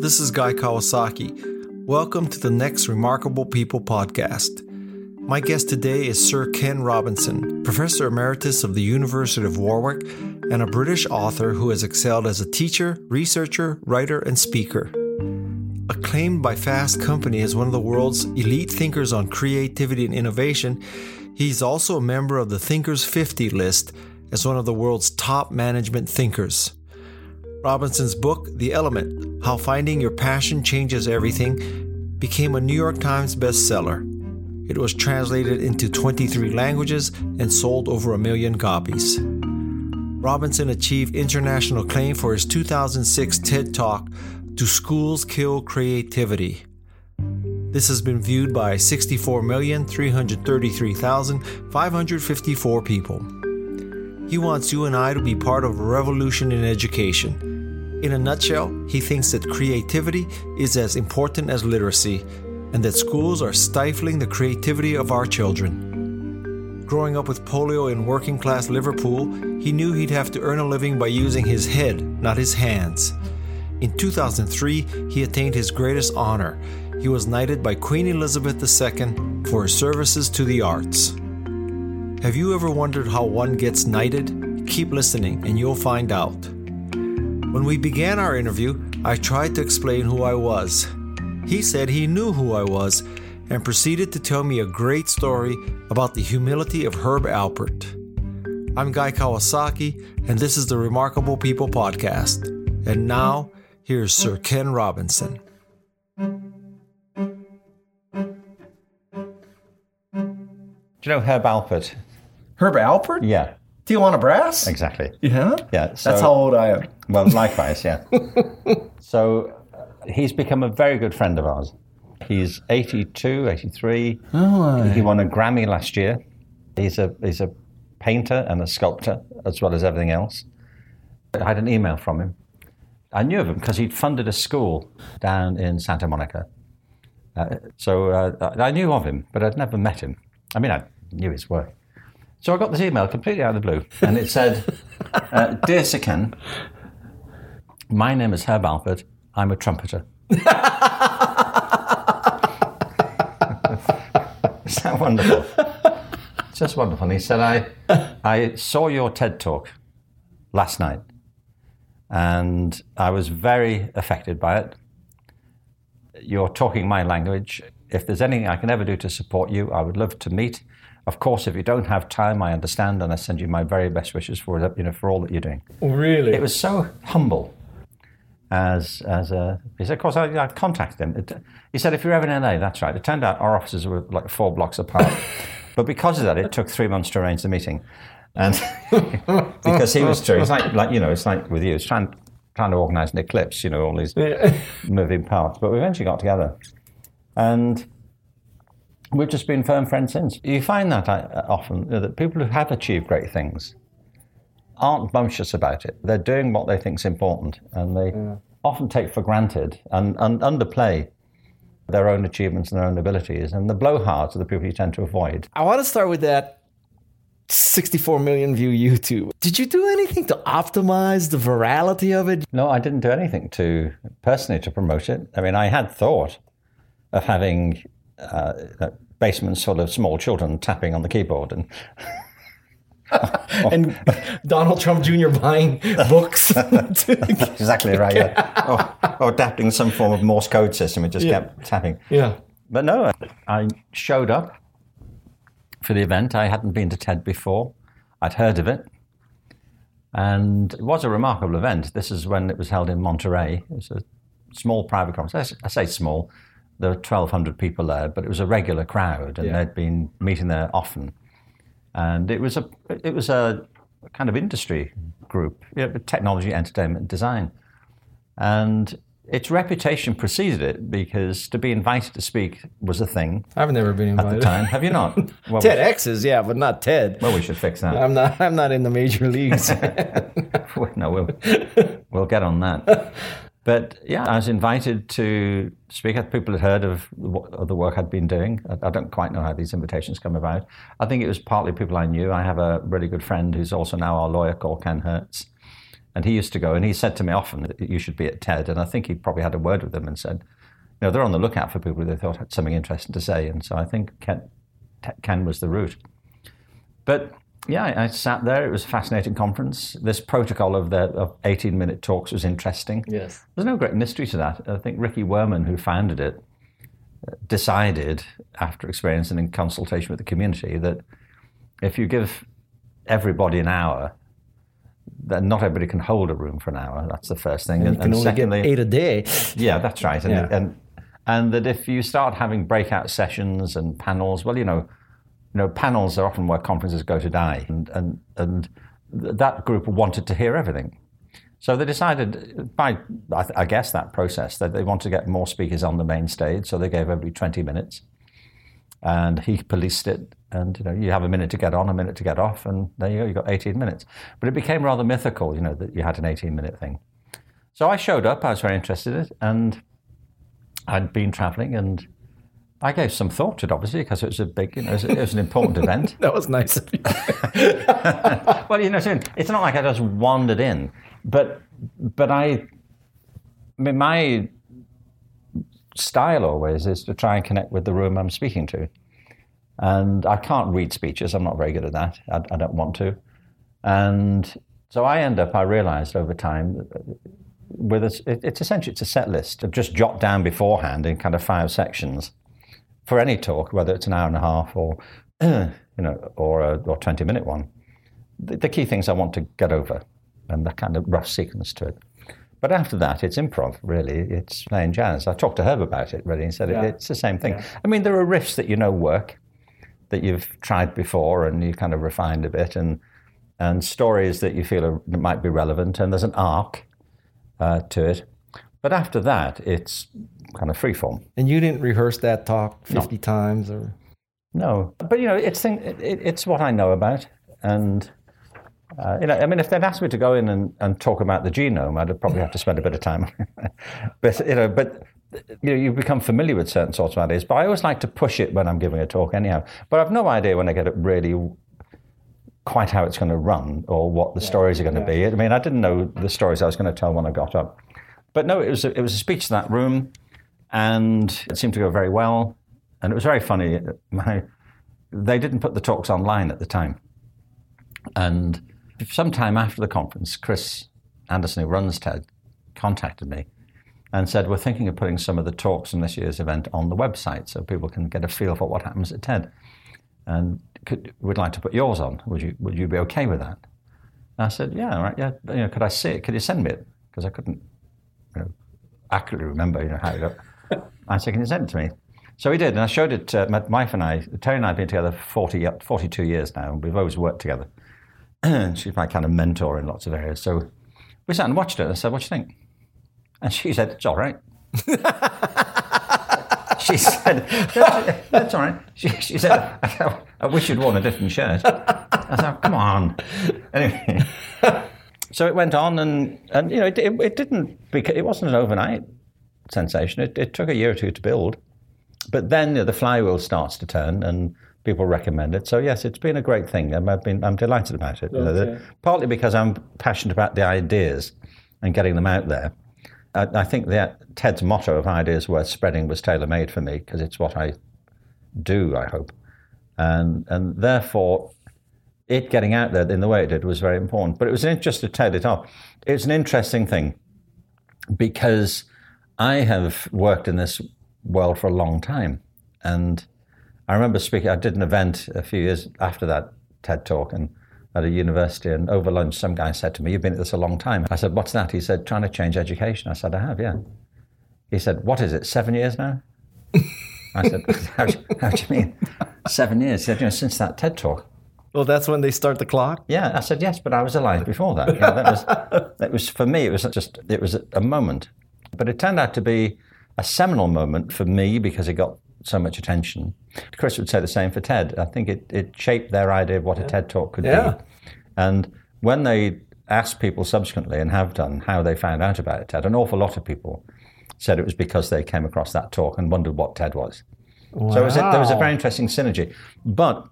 this is Guy Kawasaki. Welcome to the next Remarkable People podcast. My guest today is Sir Ken Robinson, Professor Emeritus of the University of Warwick and a British author who has excelled as a teacher, researcher, writer, and speaker. Acclaimed by Fast Company as one of the world's elite thinkers on creativity and innovation, he's also a member of the Thinkers 50 list as one of the world's top management thinkers. Robinson's book, The Element How Finding Your Passion Changes Everything, became a New York Times bestseller. It was translated into 23 languages and sold over a million copies. Robinson achieved international acclaim for his 2006 TED Talk, Do Schools Kill Creativity? This has been viewed by 64,333,554 people. He wants you and I to be part of a revolution in education. In a nutshell, he thinks that creativity is as important as literacy and that schools are stifling the creativity of our children. Growing up with polio in working class Liverpool, he knew he'd have to earn a living by using his head, not his hands. In 2003, he attained his greatest honor. He was knighted by Queen Elizabeth II for his services to the arts. Have you ever wondered how one gets knighted? Keep listening and you'll find out. When we began our interview, I tried to explain who I was. He said he knew who I was and proceeded to tell me a great story about the humility of Herb Alpert. I'm Guy Kawasaki, and this is the Remarkable People Podcast. And now, here's Sir Ken Robinson. Do you know Herb Alpert? Herb Alpert? Yeah, Tijuana Brass? exactly. Yeah? Yeah, so, That's how old I am. Well, likewise, yeah. so uh, he's become a very good friend of ours. He's 82, 83. Oh, He won a Grammy last year. He's a he's a painter and a sculptor as well as everything else. I had an email from him. I knew of him because he'd funded a school down in Santa Monica. Uh, so uh, I knew of him, but I'd never met him. I mean, I knew his work. So I got this email completely out of the blue, and it said, uh, "Dear Sir Ken, my name is Herb Alpert. I'm a trumpeter." Is that wonderful? It's just wonderful. And he said, I, I saw your TED talk last night and I was very affected by it. You're talking my language. If there's anything I can ever do to support you, I would love to meet. Of course, if you don't have time, I understand, and I send you my very best wishes for you know for all that you're doing. Oh, really? It was so humble. As as a, he said, of course, I, I contacted him. It, he said, if you're ever in LA, that's right. It turned out our offices were like four blocks apart, but because of that, it took three months to arrange the meeting, and because he was true, it's like like you know, it's like with you, it's trying trying to organise an eclipse, you know, all these moving parts. But we eventually got together, and we've just been firm friends since. You find that uh, often that people who have achieved great things aren't bumptious about it. They're doing what they think is important, and they often take for granted and, and underplay their own achievements and their own abilities. And the blowhards are the people you tend to avoid. I want to start with that 64 million view YouTube. Did you do anything to optimize the virality of it? No, I didn't do anything to personally to promote it. I mean, I had thought of having uh, basements full of small children tapping on the keyboard and. And Donald Trump Jr. buying books. exactly right. Yeah. or, or adapting some form of Morse code system. It just Yeah. kept tapping. yeah. But no, I showed up for the event. I hadn't been to TED before. I'd heard of it. And it was a remarkable event. This is when it was held in Monterey. It was a small private conference. I say small. There were 1,200 people there, but it was a regular crowd, and Yeah. they'd been meeting there often. And it was a it was a kind of industry group, you know, technology, entertainment, design, and its reputation preceded it because to be invited to speak was a thing I've never been at the invited. time. Have you not? Well, TEDx's, yeah, but not TED. well, we should fix that. I'm not. I'm not in the major leagues. no, we'll we'll get on that. But yeah, I was invited to speak. People had heard of of the work I'd been doing. I, I don't quite know how these invitations come about. I think it was partly people I knew. I have a really good friend who's also now our lawyer called Ken Hertz, And he used to go, and he said to me often that you should be at TED. And I think he probably had a word with them and said, you know, they're on the lookout for people who they thought had something interesting to say. And so I think Ken, Ken was the route. But yeah, I, sat there. It was a fascinating conference. This protocol of the of 18 minute talks was interesting. Yes. There's no great mystery to that. I think Ricky Wurman, who founded it, decided after experience and in consultation with the community that if you give everybody an hour, then not everybody can hold a room for an hour. That's the first thing. And you can only get eight a day. yeah, that's right. And, Yeah. and and that if you start having breakout sessions and panels, well, you know, you know, panels are often where conferences go to die, and and and that group wanted to hear everything. So they decided, by I, th- I guess that process, that they wanted to get more speakers on the main stage. So they gave everybody 20 minutes, and he policed it. And you know, you have a minute to get on, a minute to get off, and there you go. You got 18 minutes. But it became rather mythical, you know, that you had an 18 minute thing. So I showed up. I was very interested in it, and I'd been travelling, and I gave some thought to it, obviously, because it was a big, you know, it was, it was an important event. That was nice of you. Well, you know, it's not like I just wandered in, but but I, I mean, my style always is to try and connect with the room I'm speaking to, and I can't read speeches. I'm not very good at that. I, I don't want to, and so I end up. I realised over time. that uh, With a, it's essentially it's a set list of just jot down beforehand in kind of five sections for any talk, whether it's an hour and a half or you know or a or twenty minute one the, the key things I want to get over and the kind of rough sequence to it. But after that, it's improv, really. It's playing jazz. I talked to Herb about it, really, and said it, it's the same thing. I mean, there are riffs that you know work, that you've tried before and you kind of refined a bit, and, and stories that you feel are, might be relevant, and there's an arc uh, to it. But after that, it's kind of freeform. And you didn't rehearse that talk 50 times or No, but you know, it's thing, it, it's what I know about, and uh, you know, I mean, if they'd asked me to go in and, and talk about the genome, I'd probably have to spend a bit of time. but you know, but you know, you become familiar with certain sorts of ideas. But I always like to push it when I'm giving a talk, anyhow. But I've no idea when I get it really quite how it's going to run or what the stories are going to be. I mean, I didn't know the stories I was going to tell when I got up. But no, it was a, it was a speech to that room, and it seemed to go very well. And it was very funny. My, they didn't put the talks online at the time, and sometime after the conference, Chris Anderson, who runs TED, contacted me and said, "We're thinking of putting some of the talks from this year's event on the website so people can get a feel for what happens at TED." And could, would like to put yours on. Would you would you be okay with that? And I said, "Yeah, all right, yeah. You know, could I see it? Could you send me it? Because I couldn't, you know, accurately remember, you know, how it looked." I said, "Can you send it to me?" So he did, and I showed it. to my wife and I, Terry and I have been together for 40, 42 years now, and we've always worked together. She's my kind of mentor in lots of areas. So we sat and watched it. And I said, "What do you think?" And she said, "It's all right." she said, "That's, all right." She, she said, "I wish you'd worn a different shirt." I said, "Come on." Anyway, so it went on, and and you know, it, it, it didn't. It wasn't an overnight sensation. It, it took a year or two to build, but then you know, the flywheel starts to turn, and people recommend it. So yes, it's been a great thing. and I've been I'm delighted about it. You know, the- partly because I'm passionate about the ideas and getting them out there. I, I think that TED's motto of ideas worth spreading was tailor made for me because it's what I do. I hope, and and therefore. It getting out there in the way it did was very important, but it was an, just to tell it off. It's an interesting thing because I have worked in this world for a long time. And I remember speaking, I did an event a few years after that TED talk and at a university. And over lunch, some guy said to me, You've been at this a long time. I said, What's that? He said, Trying to change education. I said, I have, yeah. He said, What is it, seven years now? I said, how, do- how do you mean? Seven years? He said, You know, since that TED talk. Well, that's when they start the clock. Yeah, I said yes, but I was alive before that. You know, that was that was for me. It was just it was a moment, but it turned out to be a seminal moment for me because it got so much attention. Chris would say the same for TED. I think it, it shaped their idea of what a TED talk could Yeah. be. And when they asked people subsequently and have done how they found out about it, TED, an awful lot of people said it was because they came across that talk and wondered what TED was. Wow. So it was a, there was a very interesting synergy. But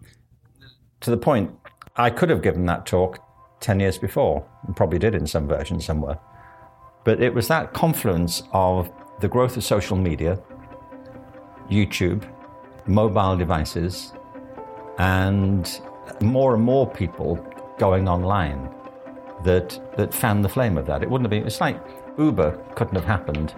to the point, I could have given that talk 10 years before, and probably did in some version somewhere. But it was that confluence of the growth of social media, YouTube, mobile devices, and more and more people going online that, that fanned the flame of that. It wouldn't have been, it's like Uber couldn't have happened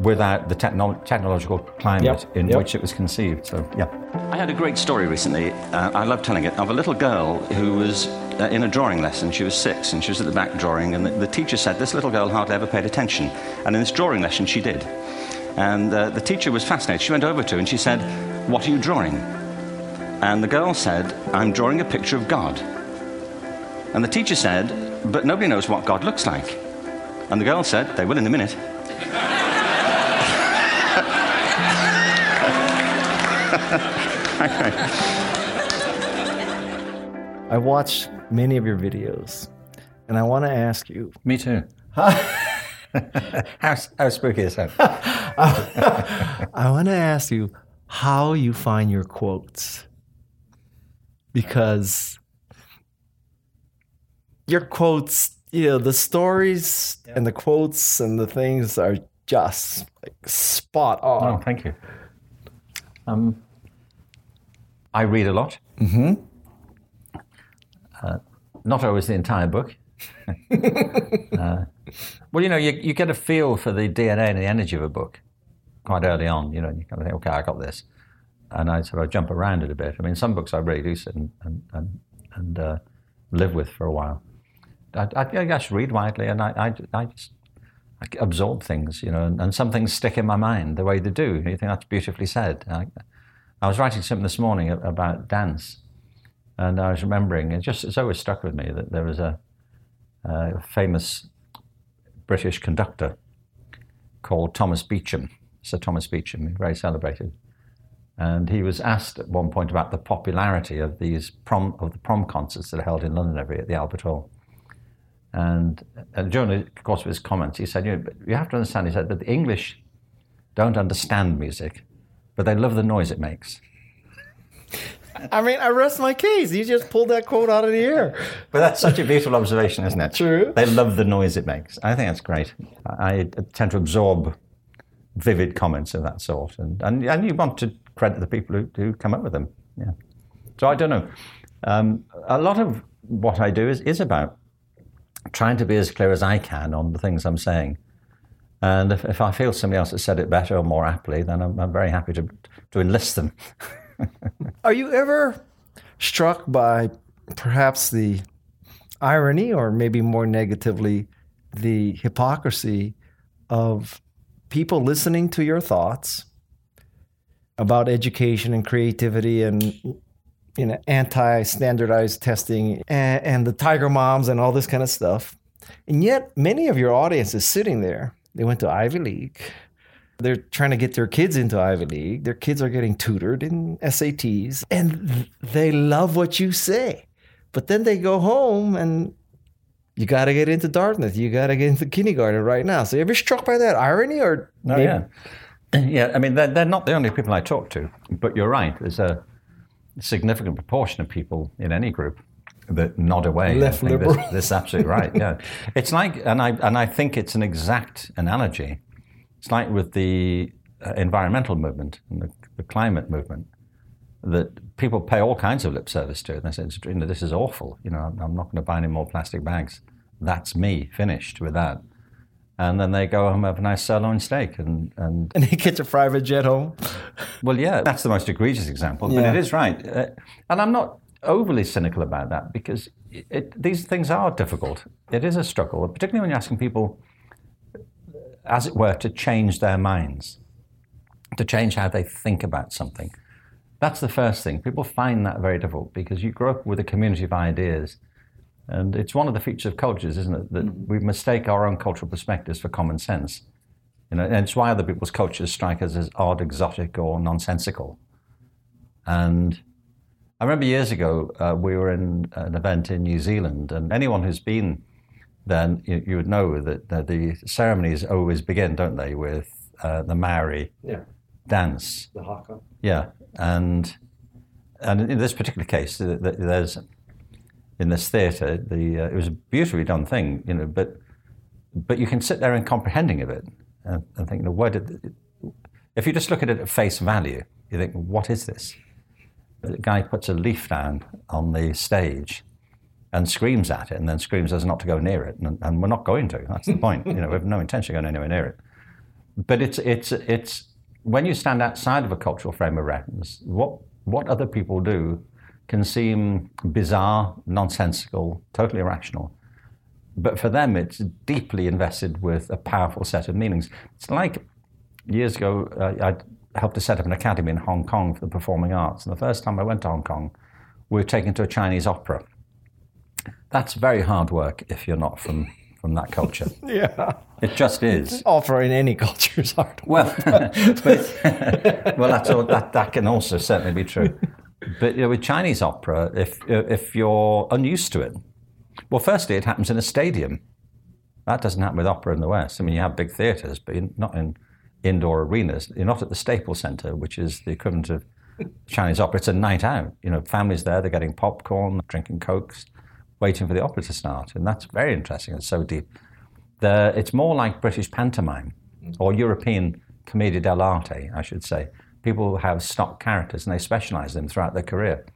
without the techno- technological climate Yep, in yep. which it was conceived. So, yeah. I had a great story recently, uh, I love telling it, of a little girl who was uh, in a drawing lesson. She was six and she was at the back drawing, and the, the teacher said this little girl hardly ever paid attention. And in this drawing lesson, she did. And uh, the teacher was fascinated. She went over to her and she said, What are you drawing? And the girl said, I'm drawing a picture of God. And the teacher said, But nobody knows what God looks like. And the girl said, They will in a minute. I watched many of your videos, and I want to ask you Me too. how, how spooky is that? I want to ask you how you find your quotes. Because your quotes, you know, the stories and the quotes and the things are just like spot Oh, on. thank you. Um, I read a lot. Mm-hmm. Uh, not always the entire book. uh, well, you know, you, you get a feel for the DNA and the energy of a book quite early on. You know, you kind of think, okay, I got this, and I sort of jump around it a bit. I mean, some books I really do sit and and and, and uh, live with for a while. I, I, I just read widely, and I, I, I just I absorb things, you know, and, and some things stick in my mind the way they do. You think that's beautifully said. I, I was writing something this morning about dance, and I was remembering, it just it's always stuck with me that there was a, a famous British conductor called Thomas Beecham, Sir Thomas Beecham, very celebrated. And he was asked at one point about the popularity of these prom of the prom concerts that are held in London every year at the Albert Hall. And, and during the course of his comments, he said, you, know, you have to understand, he said, that the English don't understand music, but they love the noise it makes. I mean, I rest my case. You just pulled that quote out of the air. But that's such a beautiful observation, isn't it? True. They love the noise it makes. I think that's great. I, tend to absorb vivid comments of that sort, and, and, and you want to credit the people who, who come up with them. Yeah. So I don't know. Um, a lot of what I do is, is about trying to be as clear as I can on the things I'm saying. And if, if I feel somebody else has said it better or more aptly, then I'm, I'm very happy to, to enlist them. Are you ever struck by perhaps the irony or maybe more negatively the hypocrisy of people listening to your thoughts about education and creativity and you know anti-standardized testing and, and the tiger moms and all this kind of stuff and yet many of your audience is sitting there they went to ivy league they're trying to get their kids into Ivy League. Their kids are getting tutored in SATs, and they love what you say. But then they go home and you got to get into Dartmouth. You got to get into kindergarten right now. So, you ever struck by that irony or? Maybe- yeah. Yeah, I mean, they're, they're not the only people I talk to, but you're right. There's a significant proportion of people in any group that nod away. Left liberal. This, this is absolutely right. Yeah, it's like, and I and I think it's an exact analogy. It's like with the uh, environmental movement and the, the climate movement that people pay all kinds of lip service to. And they say, you know, this is awful. You know, I'm, I'm not going to buy any more plastic bags. That's me, finished with that. And then they go home and have a nice sirloin steak and, and And they get a private jet home. well, yeah, that's the most egregious example, but it is right. Uh, and I'm not overly cynical about that because it, it, these things are difficult. It is a struggle, particularly when you're asking people, as it were, to change their minds, to change how they think about something. That's the first thing. People find that very difficult because you grow up with a community of ideas. And it's one of the features of cultures, isn't it? That mm-hmm. we mistake our own cultural perspectives for common sense. You know, and it's why other people's cultures strike us as odd, exotic, or nonsensical. And I remember years ago, uh, we were in an event in New Zealand, and anyone who's been there, you, you would know that uh, the ceremonies always begin, don't they, with uh, the Maori Yeah, dance. the haka. Yeah, and and in this particular case, th- th- there's in this theatre. The uh, it was a beautifully done thing, you know, but but you can sit there and comprehending of it and, and think, you know, where did if you just look at it at face value, you think, what is this? The guy puts a leaf down on the stage and screams at it, and then screams us not to go near it, and, and we're not going to. That's the point. you know, we have no intention of going anywhere near it. But it's it's it's when you stand outside of a cultural frame of reference, what what other people do can seem bizarre, nonsensical, totally irrational. But for them, it's deeply invested with a powerful set of meanings. It's like years ago, uh, I helped to set up an academy in Hong Kong for the performing arts. And the first time I went to Hong Kong, we were taken to a Chinese opera. That's very hard work if you're not from, from that culture. Yeah. It just is. Offer in any culture is hard. Well, but, well, that's all, that that can also certainly be true. But you know, with Chinese opera, if if you're unused to it, well, firstly, it happens in a stadium. That doesn't happen with opera in the West. I mean, you have big theatres, but you're not in indoor arenas. You're not at the Staples Center, which is the equivalent of Chinese opera. It's a night out. You know, families there, they're getting popcorn, drinking cokes, waiting for the opera to start, and that's very interesting. It's so deep. The, it's more like British pantomime mm. or European commedia dell'arte, I should say. People have stock characters and they specialize them throughout their career.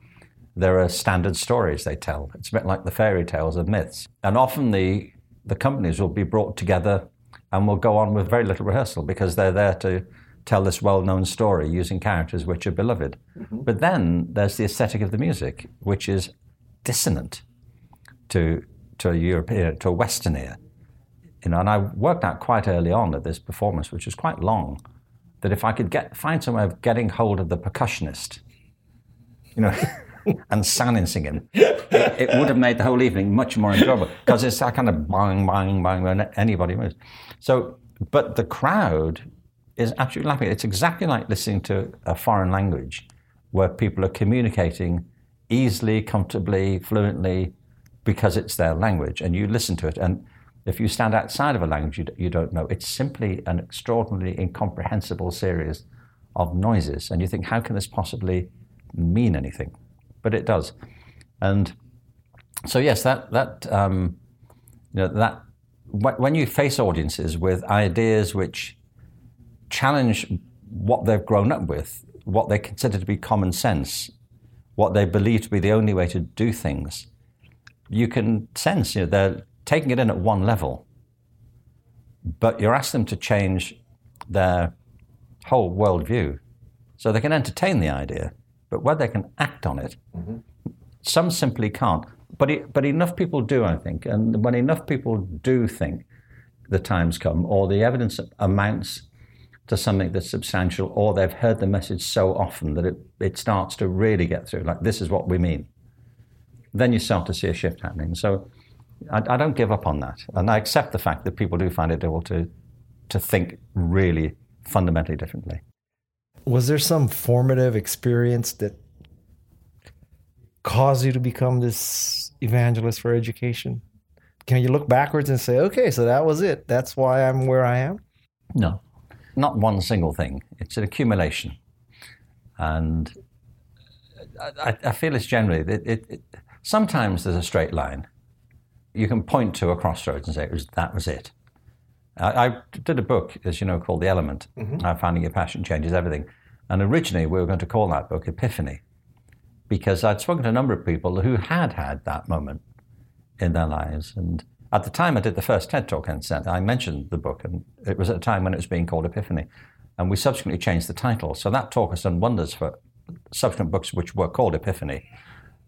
There are standard stories they tell. It's a bit like the fairy tales of myths. And often the, the companies will be brought together and will go on with very little rehearsal because they're there to tell this well known story using characters which are beloved. Mm-hmm. But then there's the aesthetic of the music, which is dissonant to, to a European, to a Western ear. You know, and I worked out quite early on at this performance, which was quite long, that if I could get find some way of getting hold of the percussionist, you know, and silencing him, it, it, would have made the whole evening much more enjoyable because it's that kind of bang, bang, bang when anybody moves. So, but the crowd is absolutely laughing. It's exactly like listening to a foreign language where people are communicating easily, comfortably, fluently because it's their language and you listen to it. And if you stand outside of a language you, you don't know, it's simply an extraordinarily incomprehensible series of noises. And you think, how can this possibly mean anything? But it does. And so, yes, that, that, um, you know, that when you face audiences with ideas which challenge what they've grown up with, what they consider to be common sense, what they believe to be the only way to do things, you can sense you know, they're taking it in at one level, but you're asking them to change their whole worldview. So they can entertain the idea, but whether they can act on it, mm-hmm. some simply can't. But, it, but enough people do, I think. And when enough people do think the time's come, or the evidence amounts to something that's substantial, or they've heard the message so often that it, it starts to really get through, like, this is what we mean, then you start to see a shift happening. So I, I, don't give up on that. And I accept the fact that people do find it difficult to, to think really fundamentally differently. Was there some formative experience that caused you to become this evangelist for education? Can you look backwards and say, okay, so that was it? That's why I'm where I am? No, not one single thing. It's an accumulation. And I, I feel it's generally, it, it, it, sometimes there's a straight line you can point to a crossroads and say was, that was it. I, I did a book, as you know, called The Element, mm-hmm. How Finding Your Passion Changes Everything. And originally we were going to call that book Epiphany because I'd spoken to a number of people who had had that moment in their lives. And at the time I did the first TED Talk, and I mentioned the book, and it was at a time when it was being called Epiphany. And we subsequently changed the title. So that talk has done wonders for subsequent books which were called Epiphany.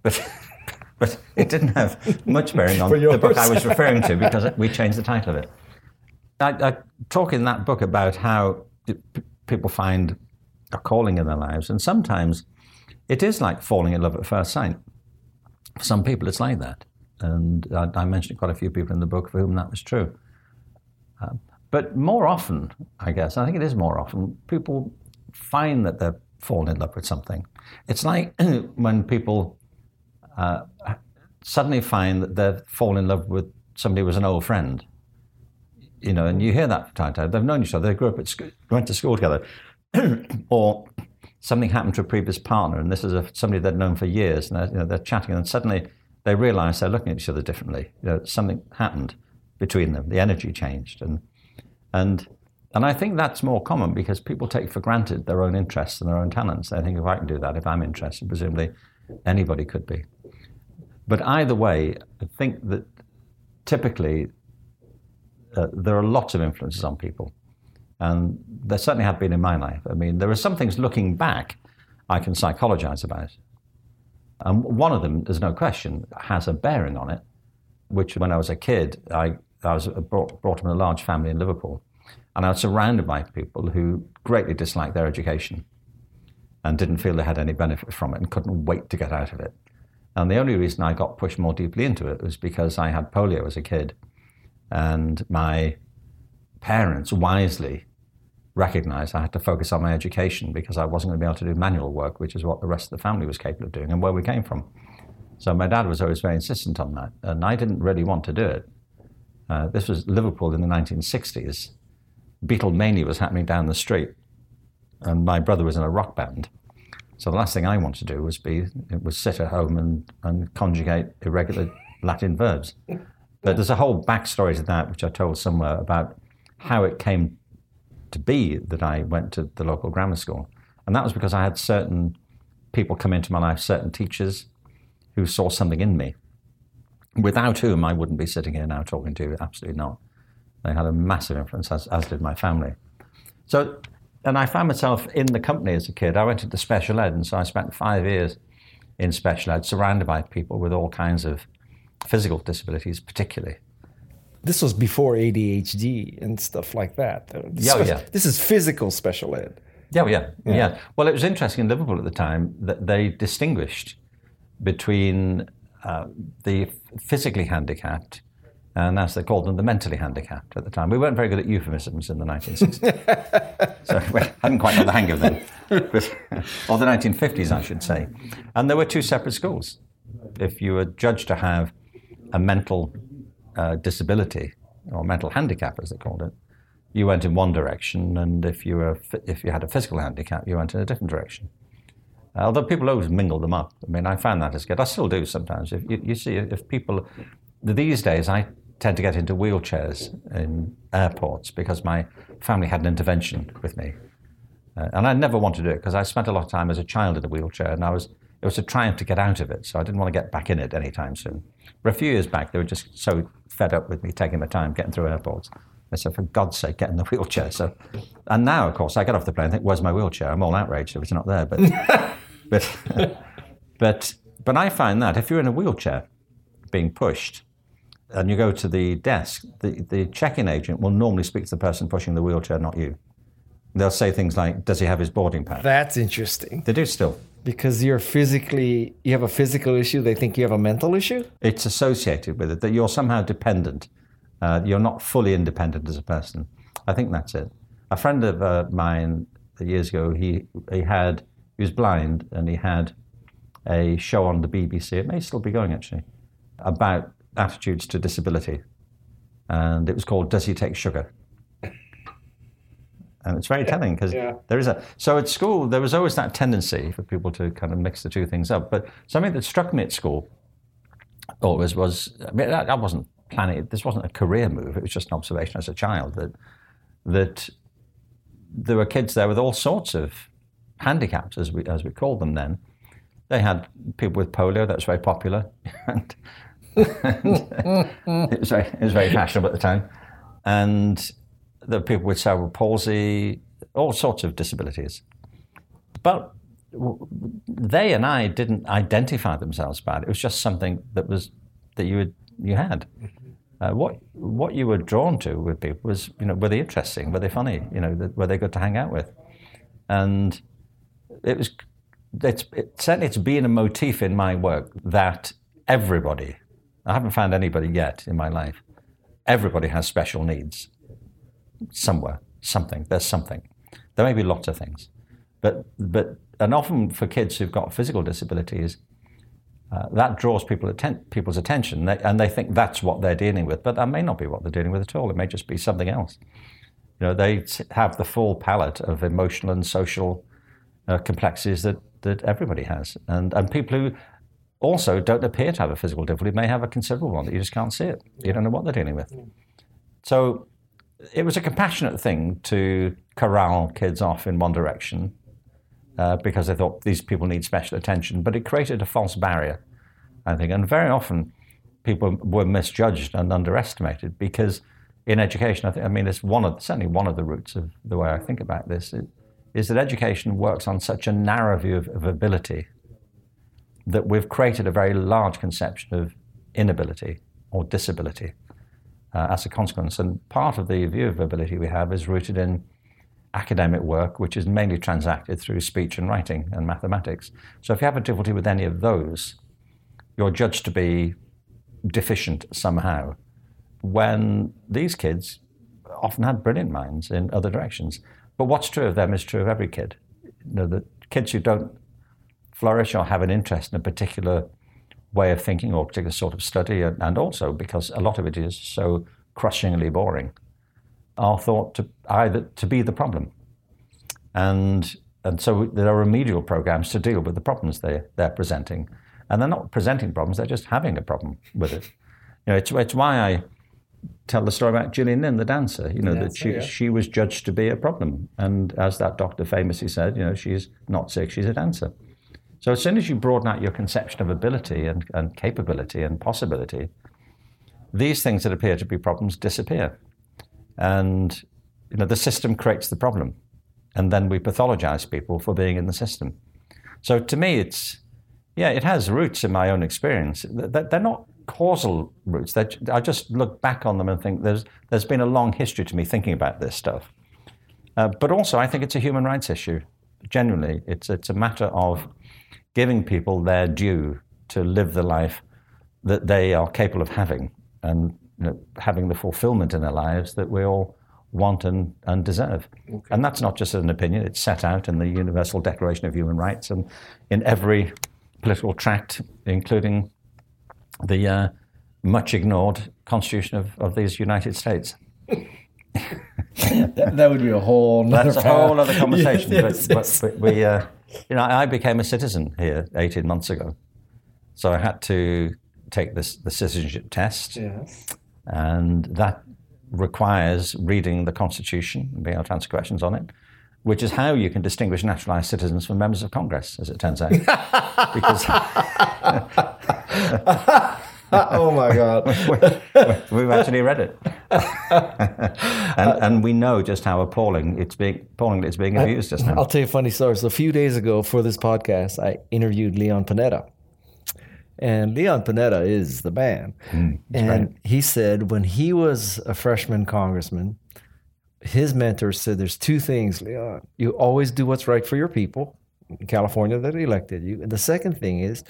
But but it didn't have much bearing on the book I was referring to because we changed the title of it. I, I talk in that book about how people find a calling in their lives, and sometimes it is like falling in love at first sight. For some people, it's like that, and I, I mentioned quite a few people in the book for whom that was true. Uh, but more often, I guess, I think it is more often, people find that they're falling in love with something. It's like when people uh, suddenly find that they've fallen in love with somebody who was an old friend. You know, and you hear that from time to time. They've known each other. They grew up at school, went to school together, or something happened to a previous partner, and this is a, somebody they'd known for years, and they're, you know, they're chatting, and suddenly they realize they're looking at each other differently. You know, something happened between them. The energy changed, and and and I think that's more common because people take for granted their own interests and their own talents. They think if I can do that, if I'm interested, presumably anybody could be. But either way, I think that typically uh, there are lots of influences on people. And there certainly have been in my life. I mean, there are some things looking back I can psychologize about. And one of them, there's no question, has a bearing on it, which when I was a kid, I, I was uh, brought, brought up in a large family in Liverpool. And I was surrounded by people who greatly disliked their education and didn't feel they had any benefit from it and couldn't wait to get out of it. And the only reason I got pushed more deeply into it was because I had polio as a kid. And my parents wisely recognized I had to focus on my education because I wasn't going to be able to do manual work, which is what the rest of the family was capable of doing and where we came from. So my dad was always very insistent on that. And I didn't really want to do it. Uh, this was Liverpool in the 1960s. Beatlemania was happening down the street. And my brother was in a rock band. So the last thing I wanted to do was be was sit at home and, and conjugate irregular Latin verbs. But there's a whole backstory to that, which I told somewhere about how it came to be that I went to the local grammar school. And that was because I had certain people come into my life, certain teachers who saw something in me, without whom I wouldn't be sitting here now talking to you. Absolutely not. They had a massive influence, as, as did my family. So and I found myself in the company as a kid. I went into special ed, and so I spent five years in special ed, surrounded by people with all kinds of physical disabilities, particularly. This was before ADHD and stuff like that. Yeah, oh, yeah. This is physical special ed. Yeah, yeah, yeah, yeah. Well, it was interesting in Liverpool at the time that they distinguished between uh, the physically handicapped and as they called them, the mentally handicapped at the time. We weren't very good at euphemisms in the 1960s. so we hadn't quite got the hang of them. or the 1950s, I should say. And there were two separate schools. If you were judged to have a mental uh, disability, or mental handicap as they called it, you went in one direction, and if you, were, if you had a physical handicap, you went in a different direction. Although people always mingle them up. I mean, I found that as kid. I still do sometimes. If you, you see, if people these days, I tend to get into wheelchairs in airports because my family had an intervention with me. Uh, and I never wanted to do it because I spent a lot of time as a child in a wheelchair and I was, it was a triumph to get out of it. So I didn't want to get back in it anytime soon. But a few years back, they were just so fed up with me taking my time getting through airports. I said, for God's sake, get in the wheelchair. So, and now, of course, I get off the plane and think, where's my wheelchair? I'm all outraged if it's not there. But, but, but, but I find that if you're in a wheelchair being pushed, and you go to the desk, the, the check-in agent will normally speak to the person pushing the wheelchair, not you. They'll say things like, "Does he have his boarding pass?" That's interesting. They do still because you're physically you have a physical issue. They think you have a mental issue. It's associated with it that you're somehow dependent. Uh, you're not fully independent as a person. I think that's it. A friend of uh, mine years ago, he he had he was blind and he had a show on the BBC. It may still be going actually about attitudes to disability, and it was called "Does He Take Sugar?" And it's very telling because yeah. there is a. So at school, there was always that tendency for people to kind of mix the two things up. But something that struck me at school always was I, mean, I wasn't planning. This wasn't a career move. It was just an observation as a child that that there were kids there with all sorts of handicaps, as we as we called them then. They had people with polio. That was very popular, and it, was very, it was very fashionable at the time. And were people with cerebral palsy, all sorts of disabilities. But they and I didn't identify themselves by it. It was just something that was that you had, you had. Uh, what what you were drawn to with people was you know were they interesting, were they funny, you know, were they good to hang out with, and it was it's it, certainly it's been a motif in my work that everybody I haven't found anybody yet in my life. Everybody has special needs somewhere, something. There's something. There may be lots of things, but but and often for kids who've got physical disabilities, uh, that draws people atten- people's attention, they, and they think that's what they're dealing with. But that may not be what they're dealing with at all. It may just be something else. You know, they have the full palette of emotional and social uh, complexities that that everybody has, and and people who also don't appear to have a physical difficulty, may have a considerable one that you just can't see it. You don't know what they're dealing with. So it was a compassionate thing to corral kids off in one direction uh, because they thought these people need special attention, but it created a false barrier, I think. And very often people were misjudged and underestimated because in education, I, think, I mean, it's one of, certainly one of the roots of the way I think about this it, is that education works on such a narrow view of, of ability that we've created a very large conception of inability or disability uh, as a consequence. And part of the view of ability we have is rooted in academic work, which is mainly transacted through speech and writing and mathematics. So if you have a difficulty with any of those, you're judged to be deficient somehow. When these kids often had brilliant minds in other directions. But what's true of them is true of every kid. You know, the kids who don't flourish or have an interest in a particular way of thinking or particular sort of study, and also because a lot of it is so crushingly boring, are thought to either to be the problem. And and so there are remedial programs to deal with the problems they they're presenting, and they're not presenting problems; they're just having a problem with it. You know, it's it's why I tell the story about Gillian Lynne, the dancer. You know Dancer, that she yeah. she was judged to be a problem, and as that doctor famously said, you know, she's not sick; she's a dancer. So as soon as you broaden out your conception of ability and, and capability and possibility, these things that appear to be problems disappear. And you know, the system creates the problem. And then we pathologize people for being in the system. So to me, it's, yeah, it has roots in my own experience. They're not causal roots. They're, I just look back on them and think there's, there's been a long history to me thinking about this stuff. Uh, but also, I think it's a human rights issue. Genuinely, it's, it's a matter of giving people their due to live the life that they are capable of having and you know, having the fulfillment in their lives that we all want and, and deserve. And that's not just an opinion, it's set out in the Universal Declaration of Human Rights and in every political tract, including the uh, much ignored Constitution of, of these United States. That, that would be a whole nother That's a whole other conversation. Yes, but, yes. but, but we, uh, you know, I became a citizen here 18 months ago. So I had to take this the citizenship test, Yes. and that requires reading the Constitution and being able to answer questions on it, which is how you can distinguish naturalized citizens from members of Congress, as it turns out. because oh my God. we've actually read it, and, and we know just how appalling it's being appallingly it's being abused just now. I'll tell you a funny story. So a few days ago for this podcast, I interviewed Leon Panetta. And Leon Panetta is the man. Hmm, and he said when he was a freshman congressman, his mentor said there's two things, Leon. You always do what's right for your people in California that elected you. And the second thing is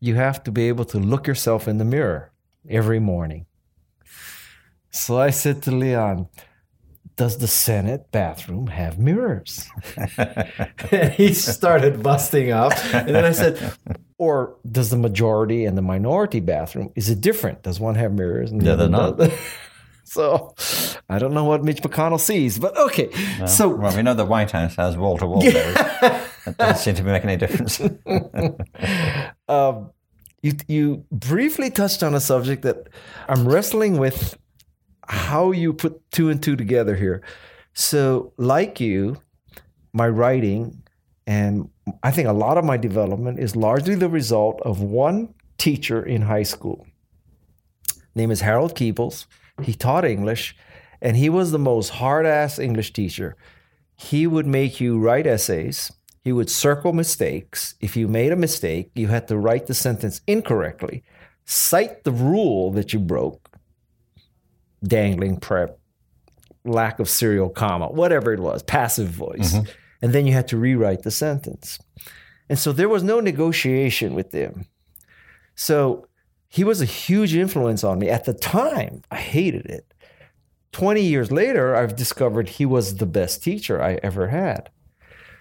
you have to be able to look yourself in the mirror every morning. So I said to Leon, does the Senate bathroom have mirrors? and he started busting up. And then I said, or does the majority and the minority bathroom, is it different? Does one have mirrors? And the Yeah, they're not. so I don't know what Mitch McConnell sees, but okay. So well, we know the White House has wall to wall. That doesn't seem to be making any difference. um, you you briefly touched on a subject that I'm wrestling with how you put two and two together here. So, like you, my writing and I think a lot of my development is largely the result of one teacher in high school. Name is Harold Keables. He taught English, and he was the most hard ass English teacher. He would make you write essays. He would circle mistakes. If you made a mistake, you had to write the sentence incorrectly, cite the rule that you broke, dangling prep, lack of serial comma, whatever it was, passive voice. Mm-hmm. And then you had to rewrite the sentence. And so there was no negotiation with them. So he was a huge influence on me. At the time, I hated it. 20 years later, I've discovered he was the best teacher I ever had.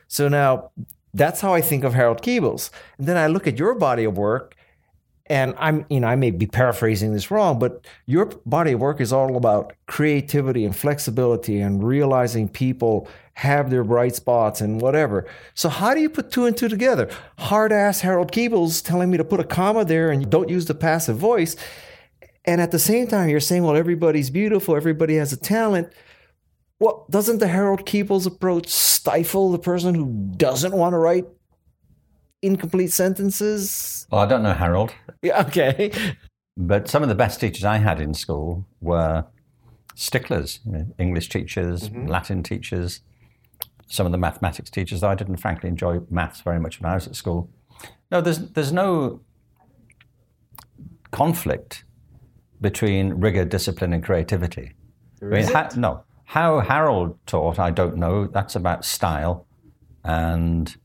So now that's how I think of Harold Keables. And then I look at your body of work, and I'm, you know, I may be paraphrasing this wrong, but your body of work is all about creativity and flexibility and realizing people have their bright spots and whatever. So how do you put two and two together? Hard ass Harold Keables telling me to put a comma there and don't use the passive voice. And at the same time, you're saying, well, everybody's beautiful, everybody has a talent. Well, doesn't the Harold Keables approach stifle the person who doesn't want to write incomplete sentences? Well, I don't know Harold. Yeah, okay. But some of the best teachers I had in school were sticklers, you know, English teachers, mm-hmm. Latin teachers, some of the mathematics teachers. I didn't frankly enjoy maths very much when I was at school. No, there's there's no conflict between rigor, discipline, and creativity. I mean, ha- no, how Harold taught, I don't know. That's about style, and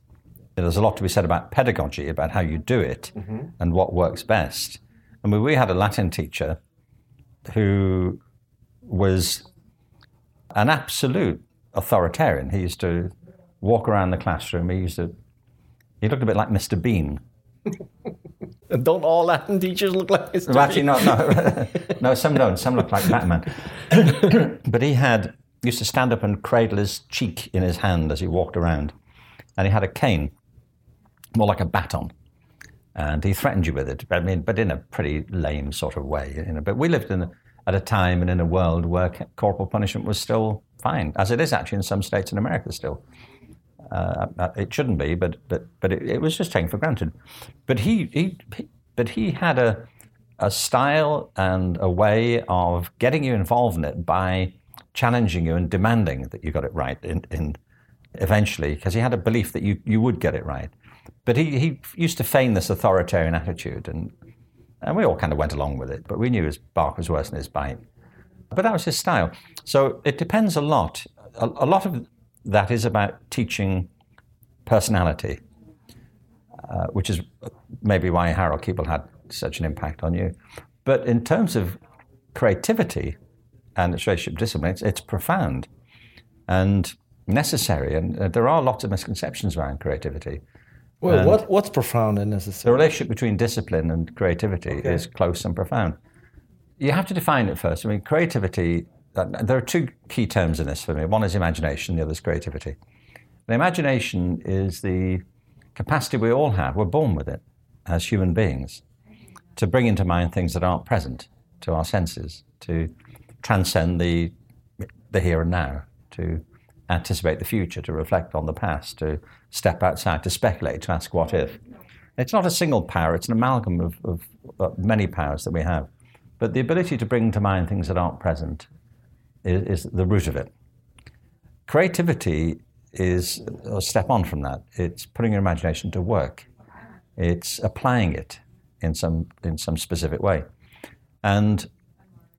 there's a lot to be said about pedagogy, about how you do it, mm-hmm. and what works best. I mean, we had a Latin teacher who was an absolute authoritarian. He used to walk around the classroom. He used to. He looked a bit like Mr. Bean. don't all Latin teachers look like Mr. Well, actually, no, no, no. Some don't. Some look like Batman. but he had used to stand up and cradle his cheek in his hand as he walked around, and he had a cane, more like a baton, and he threatened you with it. I mean, but in a pretty lame sort of way. You know. But we lived in at a time and in a world where corporal punishment was still fine, as it is actually in some states in America still. Uh, uh, it shouldn't be, but but but it, it, was just taken for granted. But he, he, but he had a a style and a way of getting you involved in it by challenging you and demanding that you got it right in, in eventually, because he had a belief that you, you would get it right. But he, he used to feign this authoritarian attitude, and, and we all kind of went along with it, but we knew his bark was worse than his bite. But that was his style. So it depends a lot. A, a lot of that is about teaching personality, uh, which is maybe why Harold Keable had such an impact on you. But in terms of creativity and its relationship discipline, it's, it's profound and necessary. And uh, there are lots of misconceptions around creativity. Well, what, what's profound and necessary? The relationship between discipline and creativity okay. is close and profound you have to define it first. I mean, creativity, Uh, there are two key terms in this for me. One is imagination, the other is creativity. The imagination is the capacity we all have, we're born with it as human beings, to bring into mind things that aren't present to our senses, to transcend the, the here and now, to anticipate the future, to reflect on the past, to step outside, to speculate, to ask what if. It's not a single power, it's an amalgam of, of, of many powers that we have. But the ability to bring to mind things that aren't present is, is the root of it. Creativity is a step on from that. It's putting your imagination to work. It's applying it in some in some specific way. And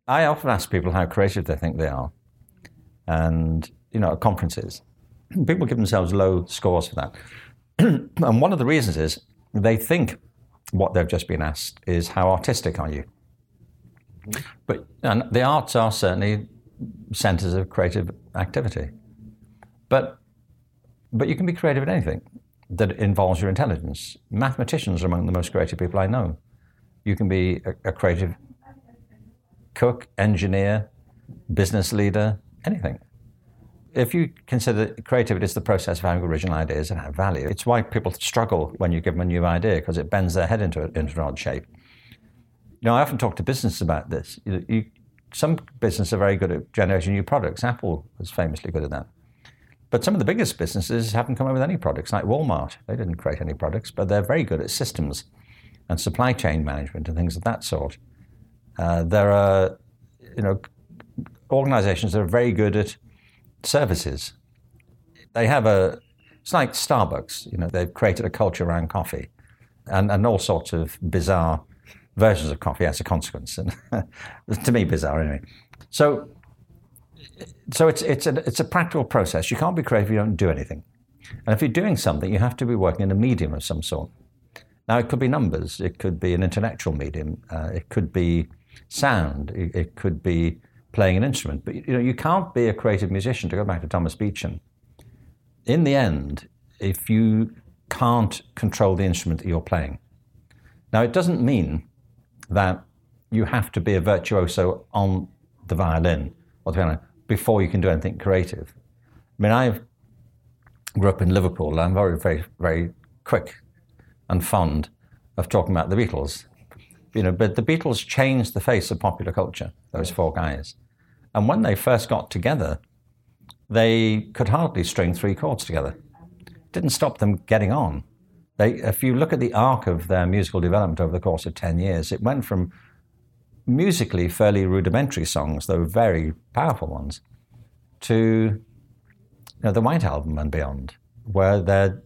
I often ask people how creative they think they are. And you know, at conferences, people give themselves low scores for that. and one of the reasons is they think what they've just been asked is how artistic are you? But and the arts are certainly centers of creative activity. But but you can be creative in anything that involves your intelligence. Mathematicians are among the most creative people I know. You can be a, a creative cook, engineer, business leader, anything. If you consider creativity as the process of having original ideas and have value, it's why people struggle when you give them a new idea because it bends their head into, a, into an odd shape. You know, I often talk to business about this. You, you, some businesses are very good at generating new products. Apple was famously good at that. But some of the biggest businesses haven't come up with any products, like Walmart. They didn't create any products, but they're very good at systems and supply chain management and things of that sort. Uh, there are, you know, organizations that are very good at services. They have a, it's like Starbucks, you know, they've created a culture around coffee and, and all sorts of bizarre versions of coffee as a consequence. And to me, bizarre anyway. So, so it's, it's, a, it's a practical process. You can't be creative if you don't do anything. And if you're doing something, you have to be working in a medium of some sort. Now, it could be numbers, it could be an intellectual medium, uh, it could be sound, it, it, could be playing an instrument. But you know, you can't be a creative musician, to go back to Thomas Beecham. In the end, if you can't control the instrument that you're playing. Now, it doesn't mean that you have to be a virtuoso on the violin or the piano before you can do anything creative. I mean, I grew up in Liverpool, and I'm very, very, very quick and fond of talking about the Beatles. You know, but the Beatles changed the face of popular culture, those four guys. And when they first got together, they could hardly string three chords together. It didn't stop them getting on. They, if you look at the arc of their musical development over the course of 10 years, it went from musically fairly rudimentary songs, though very powerful ones, to you know, the White Album and beyond, where they're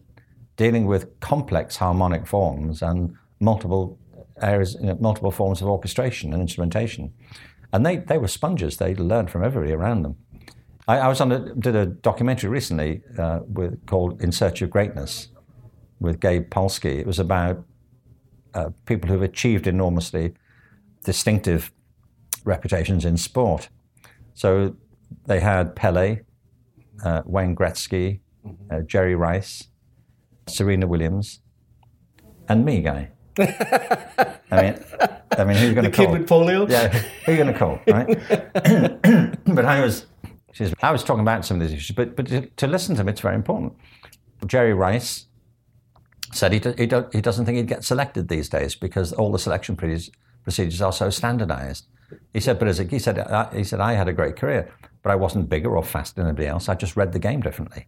dealing with complex harmonic forms and multiple areas, you know, multiple forms of orchestration and instrumentation. And they, they were sponges. They learned from everybody around them. I, I was on a, did a documentary recently uh, with, called In Search of Greatness with Gabe Polsky. It was about uh, people who've achieved enormously distinctive reputations in sport. So they had Pele, uh, Wayne Gretzky, uh, Jerry Rice, Serena Williams, and me, guy. I mean, I mean, who's going to call? The kid with polio. Yeah, who are you going to call, right? but I was, I was talking about some of these issues, but but to, to listen to them, it's very important. Jerry Rice said he, do, he, do, he doesn't think he'd get selected these days because all the selection procedures, are so standardized. He said, but as a, he said, I, he said, I had a great career, but I wasn't bigger or faster than anybody else. I just read the game differently.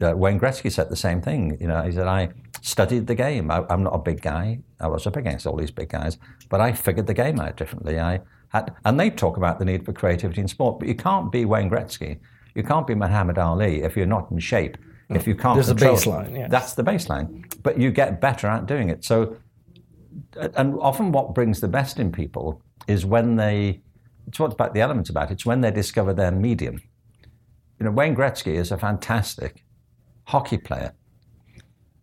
Uh, Wayne Gretzky said the same thing. You know, he said, I studied the game. I, am not a big guy. I was up against all these big guys, but I figured the game out differently. I had, and they talk about the need for creativity in sport, but you can't be Wayne Gretzky. You can't be Muhammad Ali if you're not in shape. If you can't There's a control- baseline, yes. That's the baseline. But you get better at doing it. So, and often what brings the best in people is when they, it's what about the elements about it, it's when they discover their medium. You know, Wayne Gretzky is a fantastic hockey player.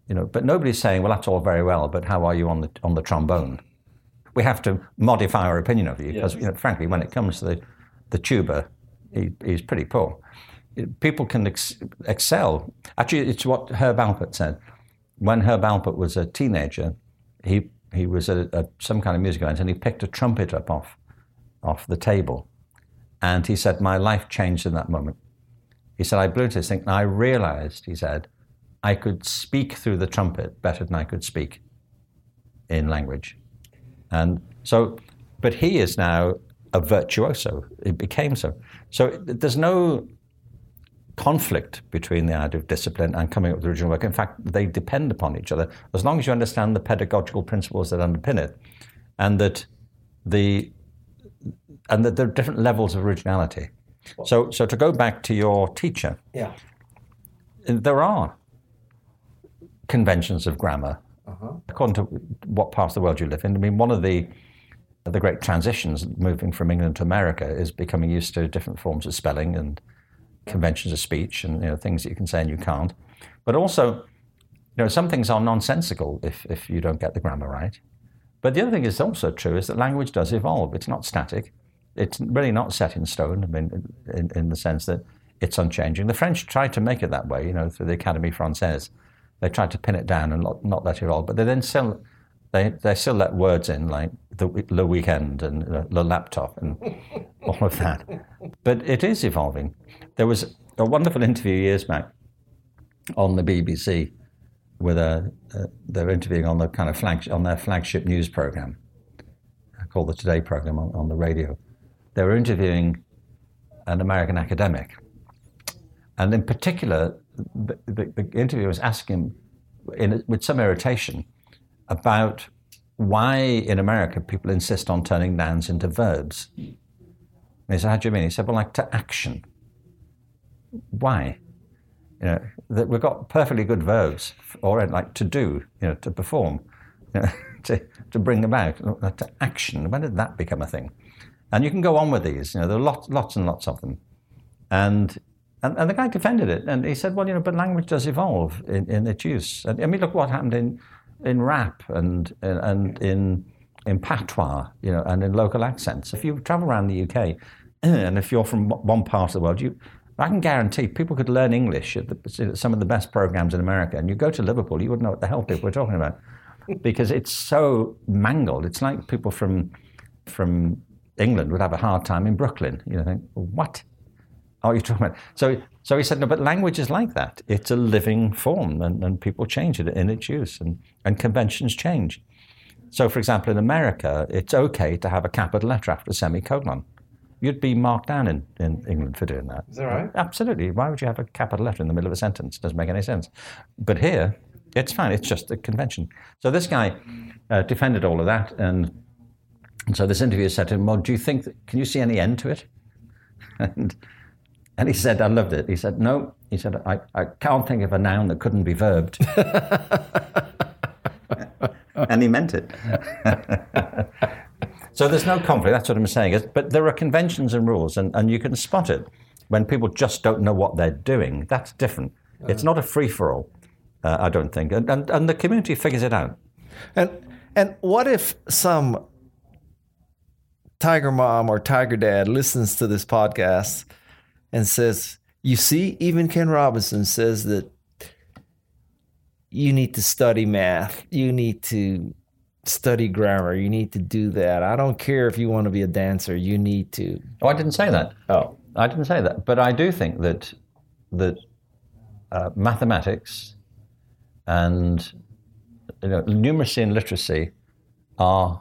You know, but nobody's saying, well, that's all very well, but how are you on the on the trombone? We have to modify our opinion of you because, you know, frankly, when it comes to the, the tuba, he, he's pretty poor. People can ex- excel. Actually, it's what Herb Alpert said. When Herb Alpert was a teenager, he he was at a, some kind of music event and he picked a trumpet up off off the table, and he said, "My life changed in that moment." He said, I blew into this thing and I realized, he said, I could speak through the trumpet better than I could speak in language. And so, but he is now a virtuoso. It became so. So there's no conflict between the idea of discipline and coming up with original work. In fact, they depend upon each other as long as you understand the pedagogical principles that underpin it and that the and that there are different levels of originality. So, so to go back to your teacher, Yeah. there are conventions of grammar uh-huh. according to what part of the world you live in. I mean, one of the the great transitions moving from England to America is becoming used to different forms of spelling and conventions of speech and you know things that you can say and you can't. But also, you know, some things are nonsensical if if you don't get the grammar right. But the other thing is also true is that language does evolve. It's not static. It's really not set in stone. I mean, in, in the sense that it's unchanging. The French tried to make it that way, you know, through the Académie Française. They tried to pin it down and not, not let it roll, but they then still they, they still let words in like the, the weekend and uh, the laptop and all of that. But it is evolving. There was a wonderful interview years back on the BBC with a uh, they're interviewing on the kind of flag on their flagship news program called the Today program on, on the radio. They were interviewing an American academic, and in particular, the, the, the interviewer was asking him in, with some irritation about why in America people insist on turning nouns into verbs. And he said, "How do you mean?" He said, "Well, like to action. Why? You know, that we've got perfectly good verbs, or like to do, you know, to perform, you know, to to bring about to action. When did that become a thing? And you can go on with these. You know, there are lots, lots and lots of them. And and, and the guy defended it, and he said, "Well, you know, but language does evolve in, in its use. And, I mean, look what happened in in rap and and in in patois, you know, and in local accents. If you travel around the UK, and if you're from one part of the world, you I can guarantee people could learn English at, the, at some of the best programs in America. And you go to Liverpool, you wouldn't know what the hell people were talking about. because it's so mangled. It's like people from from England would have a hard time in Brooklyn. You know, think, what are you talking about? So, so he said, no, but language is like that. It's a living form, and, and people change it in its use, and, and conventions change. So, for example, in America, it's okay to have a capital letter after a semicolon. You'd be marked down in, in England for doing that. Is that right? Absolutely. Why would you have a capital letter in the middle of a sentence? It doesn't make any sense. But here, it's fine. It's just a convention. So this guy uh, defended all of that, and, and so this interviewer said to him, "Well, do you think? That, can you see any end to it?" and and he said, "I loved it." He said, "No," he said, "I, I can't think of a noun that couldn't be verbed." and he meant it. so there's no conflict. That's what I'm saying. But there are conventions and rules, and, and you can spot it when people just don't know what they're doing. That's different. It's not a free for all. Uh, I don't think, and, and and the community figures it out. And and what if some tiger mom or tiger dad listens to this podcast and says, "You see, even Ken Robinson says that you need to study math. You need to study grammar. You need to do that. I don't care if you want to be a dancer. You need to." Oh, I didn't say that. Oh, I didn't say that, but I do think that that uh, mathematics and you know, numeracy and literacy are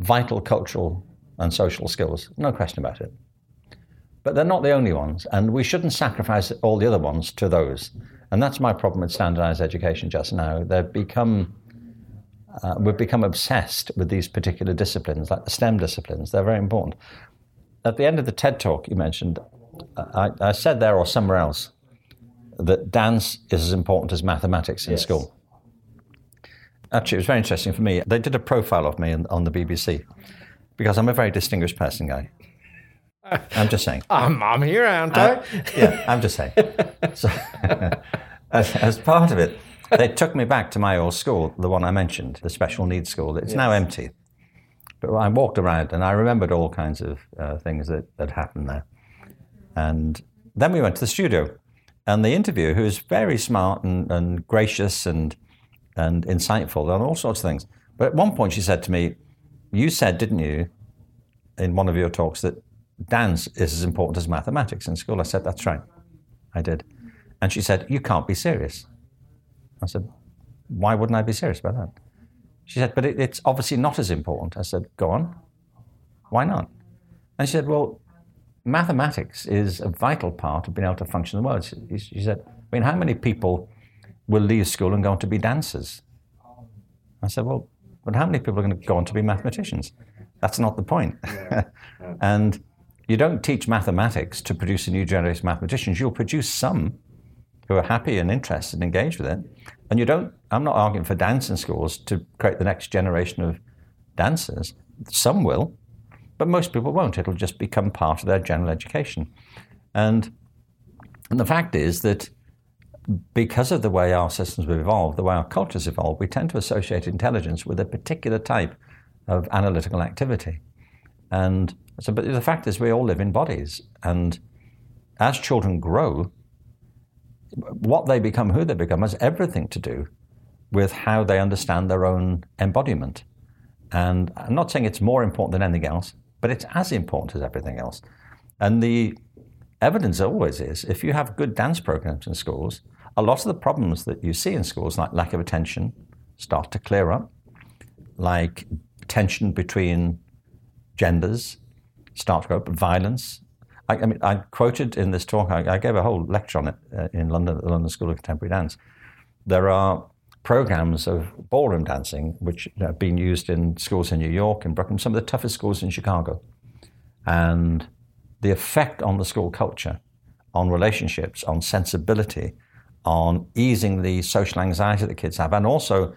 vital cultural and social skills, no question about it. But they're not the only ones, and we shouldn't sacrifice all the other ones to those. And that's my problem with standardized education just now. They've become uh, we've become obsessed with these particular disciplines, like the STEM disciplines. They're very important. At the end of the TED talk you mentioned, I, I said there or somewhere else that dance is as important as mathematics in Yes. school. Actually, it was very interesting for me. They did a profile of me on, on the BBC because I'm a very distinguished person, guy. I'm just saying. I'm, I'm here, aren't I? Yeah, I'm just saying. So, as, as part of it, they took me back to my old school, the one I mentioned, the special needs school. It's now empty. But I walked around and I remembered all kinds of uh, things that, that happened there. And then we went to the studio. And the interviewer, who is very smart and, and gracious and, and insightful on all sorts of things. But at one point she said to me, You said, didn't you, in one of your talks, that dance is as important as mathematics in school? I said, That's right. I did. And she said, You can't be serious. I said, Why wouldn't I be serious about that? She said, But it, it's obviously not as important. I said, Go on. Why not? And she said, Well, mathematics is a vital part of being able to function in the world. She, she said, I mean, how many people will leave school and go on to be dancers? I said, Well, but how many people are going to go on to be mathematicians? That's not the point. and you don't teach mathematics to produce a new generation of mathematicians. You'll produce some who are happy and interested and engaged with it. And you don't, I'm not arguing for dance in schools to create the next generation of dancers. Some will, but most people won't. It'll just become part of their general education. And, and the fact is that because of the way our systems have evolved, the way our cultures evolve, we tend to associate intelligence with a particular type of analytical activity. And so, but the fact is, we all live in bodies. And as children grow, what they become, who they become, has everything to do with how they understand their own embodiment. And I'm not saying it's more important than anything else, but it's as important as everything else. And the evidence always is if you have good dance programs in schools, a lot of the problems that you see in schools, like lack of attention, start to clear up, like tension between genders start to go up, violence. I, I mean, I quoted in this talk, I, I gave a whole lecture on it uh, in London at the London School of Contemporary Dance. There are programs of ballroom dancing which have been used in schools in New York in Brooklyn, some of the toughest schools in Chicago. And the effect on the school culture, on relationships, on sensibility, on easing the social anxiety that kids have, and also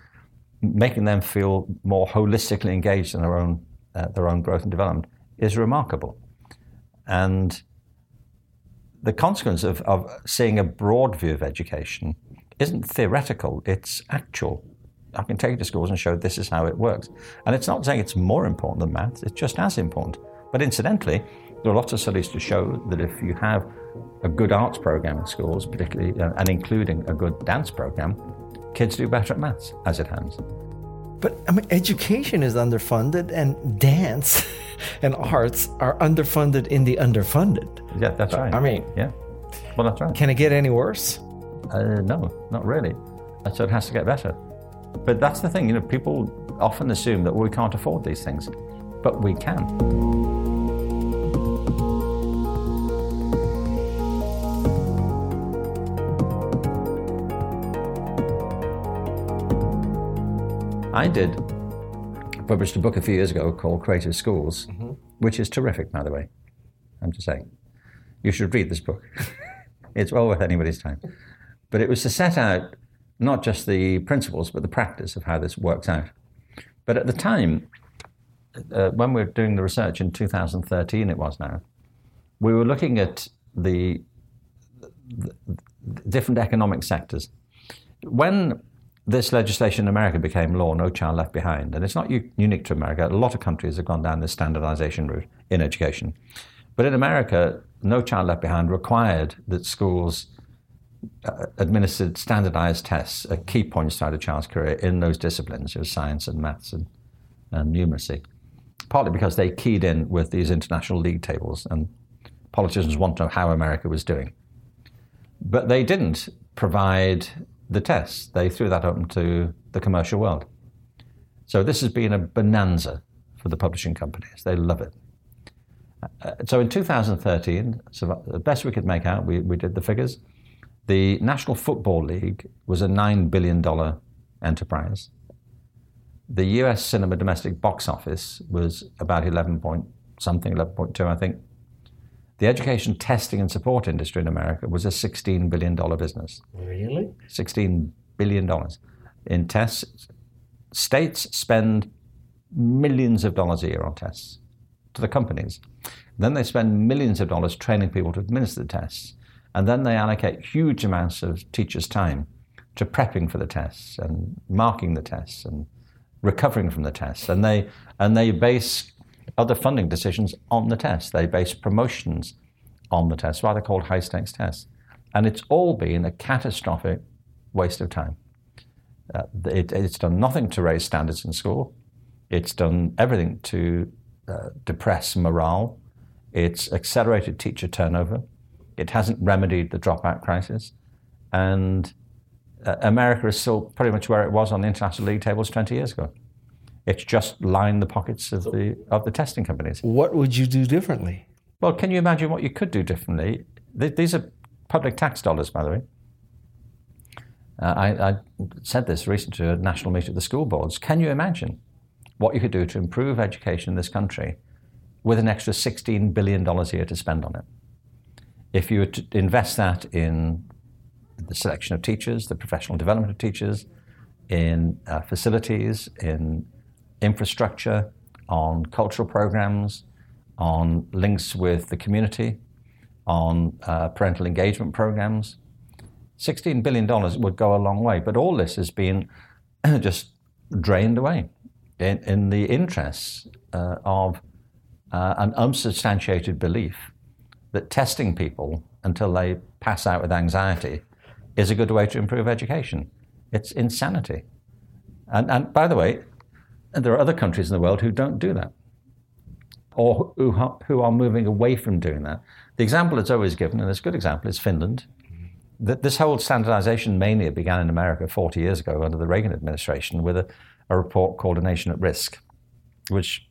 making them feel more holistically engaged in their own uh, their own growth and development is remarkable. And the consequence of, of seeing a broad view of education isn't theoretical, it's actual. I can take you to schools and show this is how it works. And it's not saying it's more important than maths, it's just as important. But incidentally, there are lots of studies to show that if you have a good arts program in schools, particularly uh, and including a good dance program, kids do better at maths, as it happens. But I mean, education is underfunded, and dance and arts are underfunded in the underfunded. Yeah, that's right. I mean, yeah. Well, that's right. can it get any worse? Uh, no, not really. So it has to get better. But that's the thing, you know, people often assume that we can't afford these things, but we can. I did published a book a few years ago called Creative Schools, which is terrific, by the way. I'm just saying. You should read this book. it's well worth anybody's time. But it was to set out not just the principles, but the practice of how this works out. But at the time, uh, when we were doing the research in 2013, it was now, we were looking at the, the, the different economic sectors. When this legislation in America became law, No Child Left Behind, and it's not u- unique to America. A lot of countries have gone down this standardization route in education. But in America, No Child Left Behind required that schools uh, administered standardized tests at key points throughout a child's career in those disciplines, it was science and maths and, and numeracy. Partly because they keyed in with these international league tables, and politicians want to know how America was doing. But they didn't provide the tests. They threw that open to the commercial world. So this has been a bonanza for the publishing companies. They love it. Uh, so in 2013, so the best we could make out, we, we did the figures. The National Football League was a $9 billion enterprise. The US cinema domestic box office was about 11 point something, 11.2, I think. The education testing and support industry in America was a $16 billion business. Really? $16 billion in tests. States spend millions of dollars a year on tests to the companies. Then they spend millions of dollars training people to administer the tests. And then they allocate huge amounts of teachers' time to prepping for the tests and marking the tests and recovering from the tests. And they, and they base other funding decisions on the test. They base promotions on the test, why they're called high stakes tests. And it's all been a catastrophic waste of time. Uh, it, it's done nothing to raise standards in school. It's done everything to uh, depress morale. It's accelerated teacher turnover. It hasn't remedied the dropout crisis. And uh, America is still pretty much where it was on the international league tables 20 years ago. It's just lined the pockets of the, of the testing companies. What would you do differently? Well, can you imagine what you could do differently? Th- These are public tax dollars, by the way. Uh, I, I said this recently to a national meeting of the school boards. Can you imagine what you could do to improve education in this country with an extra $16 billion a year to spend on it? If you were to invest that in the selection of teachers, the professional development of teachers, in uh, facilities, in infrastructure, on cultural programs, on links with the community, on uh, parental engagement programs. $16 billion would go a long way, but all this has been just drained away in, in the interests uh, of uh, an unsubstantiated belief that testing people until they pass out with anxiety is a good way to improve education. It's insanity. And, and by the way, there are other countries in the world who don't do that or who, who are moving away from doing that. The example that's always given, and it's a good example, is Finland. That this whole standardization mania began in America 40 years ago under the Reagan administration with a, a report called A Nation at Risk, which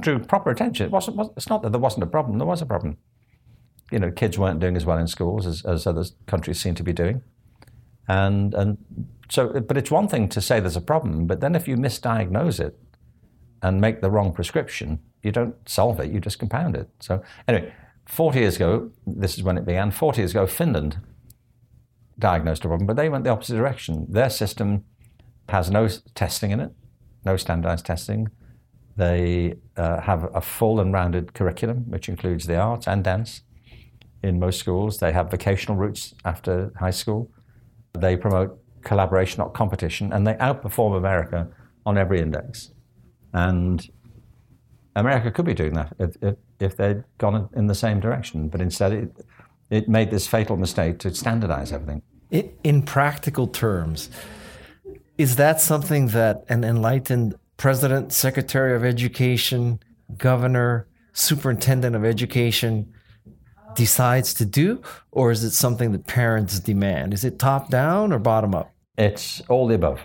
drew proper attention. It wasn't, it's not that there wasn't a problem, there was a problem. You know, kids weren't doing as well in schools as, as other countries seem to be doing. And, and so, but it's one thing to say there's a problem, but then if you misdiagnose it and make the wrong prescription, you don't solve it, you just compound it. So, anyway, 40 years ago, this is when it began, 40 years ago, Finland diagnosed a problem, but they went the opposite direction. Their system has no testing in it, no standardized testing. They uh, have a full and rounded curriculum, which includes the arts and dance in most schools. They have vocational routes after high school. They promote collaboration, not competition, and they outperform America on every index. And America could be doing that if, if, if they'd gone in the same direction, but instead it, it made this fatal mistake to standardize everything. It, in practical terms, is that something that an enlightened president, secretary of education, governor, superintendent of education decides to do, or is it something that parents demand? Is it top down or bottom up? It's all the above.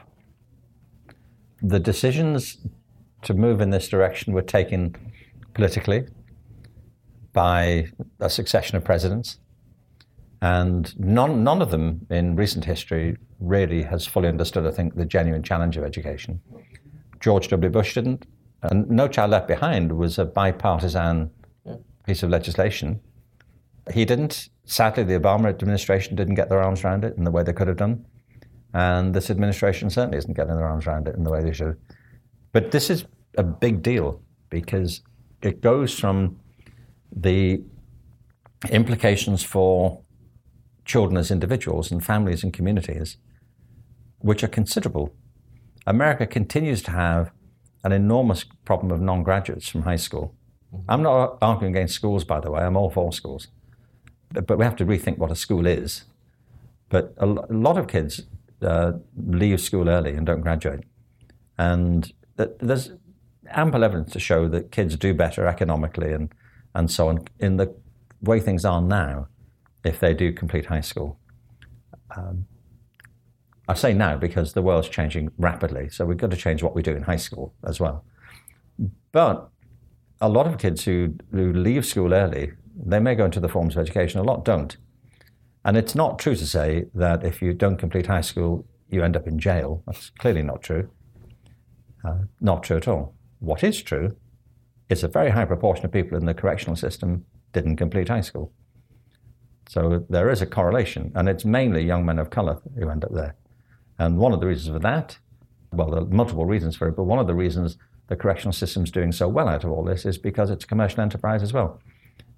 The decisions to move in this direction were taken politically by a succession of presidents, and none, none of them in recent history really has fully understood, I think, the genuine challenge of education. George W. Bush didn't, and No Child Left Behind was a bipartisan piece of legislation. He didn't. Sadly, the Obama administration didn't get their arms around it in the way they could have done. And this administration certainly isn't getting their arms around it in the way they should. But this is a big deal because it goes from the implications for children as individuals and families and communities, which are considerable. America continues to have an enormous problem of non graduates from high school. Mm-hmm. I'm not arguing against schools, by the way, I'm all for schools. But, we have to rethink what a school is. But a, lot of kids uh, leave school early and don't graduate. And there's ample evidence to show that kids do better economically and, and so on in the way things are now if they do complete high school. Um, I say now because the world's changing rapidly, so we've got to change what we do in high school as well. But a lot of kids who, who leave school early, they may go into the forms of education, a lot don't. And it's not true to say that if you don't complete high school, you end up in jail. That's clearly not true. Uh, not true at all. What is true is a very high proportion of people in the correctional system didn't complete high school. So there is a correlation, and it's mainly young men of color who end up there. And one of the reasons for that, well, there are multiple reasons for it, but one of the reasons the correctional system is doing so well out of all this is because it's a commercial enterprise as well.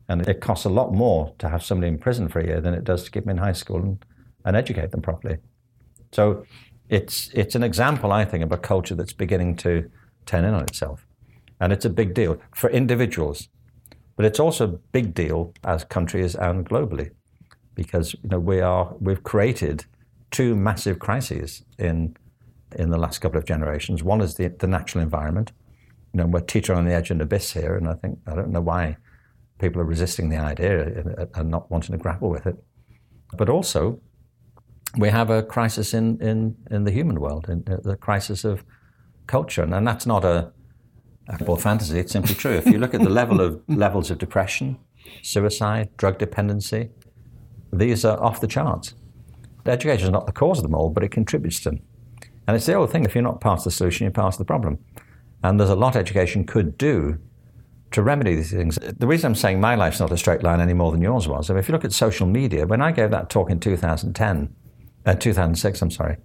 And it costs a lot more to have somebody in prison for a year than it does to keep them in high school and, and educate them properly. So it's, it's an example, I think, of a culture that's beginning to turn in on itself. And it's a big deal for individuals, but it's also a big deal as countries and globally because you know, we are, we've created two massive crises in, in the last couple of generations. One is the, the natural environment. You know, we're teetering on the edge of an abyss here, and I think I don't know why people are resisting the idea and not wanting to grapple with it. But also, we have a crisis in, in, in the human world, in, the crisis of culture. And that's not a, a fantasy, it's simply true. If you look at the level of levels of depression, suicide, drug dependency, these are off the charts. Education is not the cause of them all, but it contributes to them. And it's the old thing if you're not part of the solution, you're part of the problem. And there's a lot education could do to remedy these things. The reason I'm saying my life's not a straight line any more than yours was, I mean, if you look at social media, when I gave that talk in 2010, uh, 2006, I'm sorry,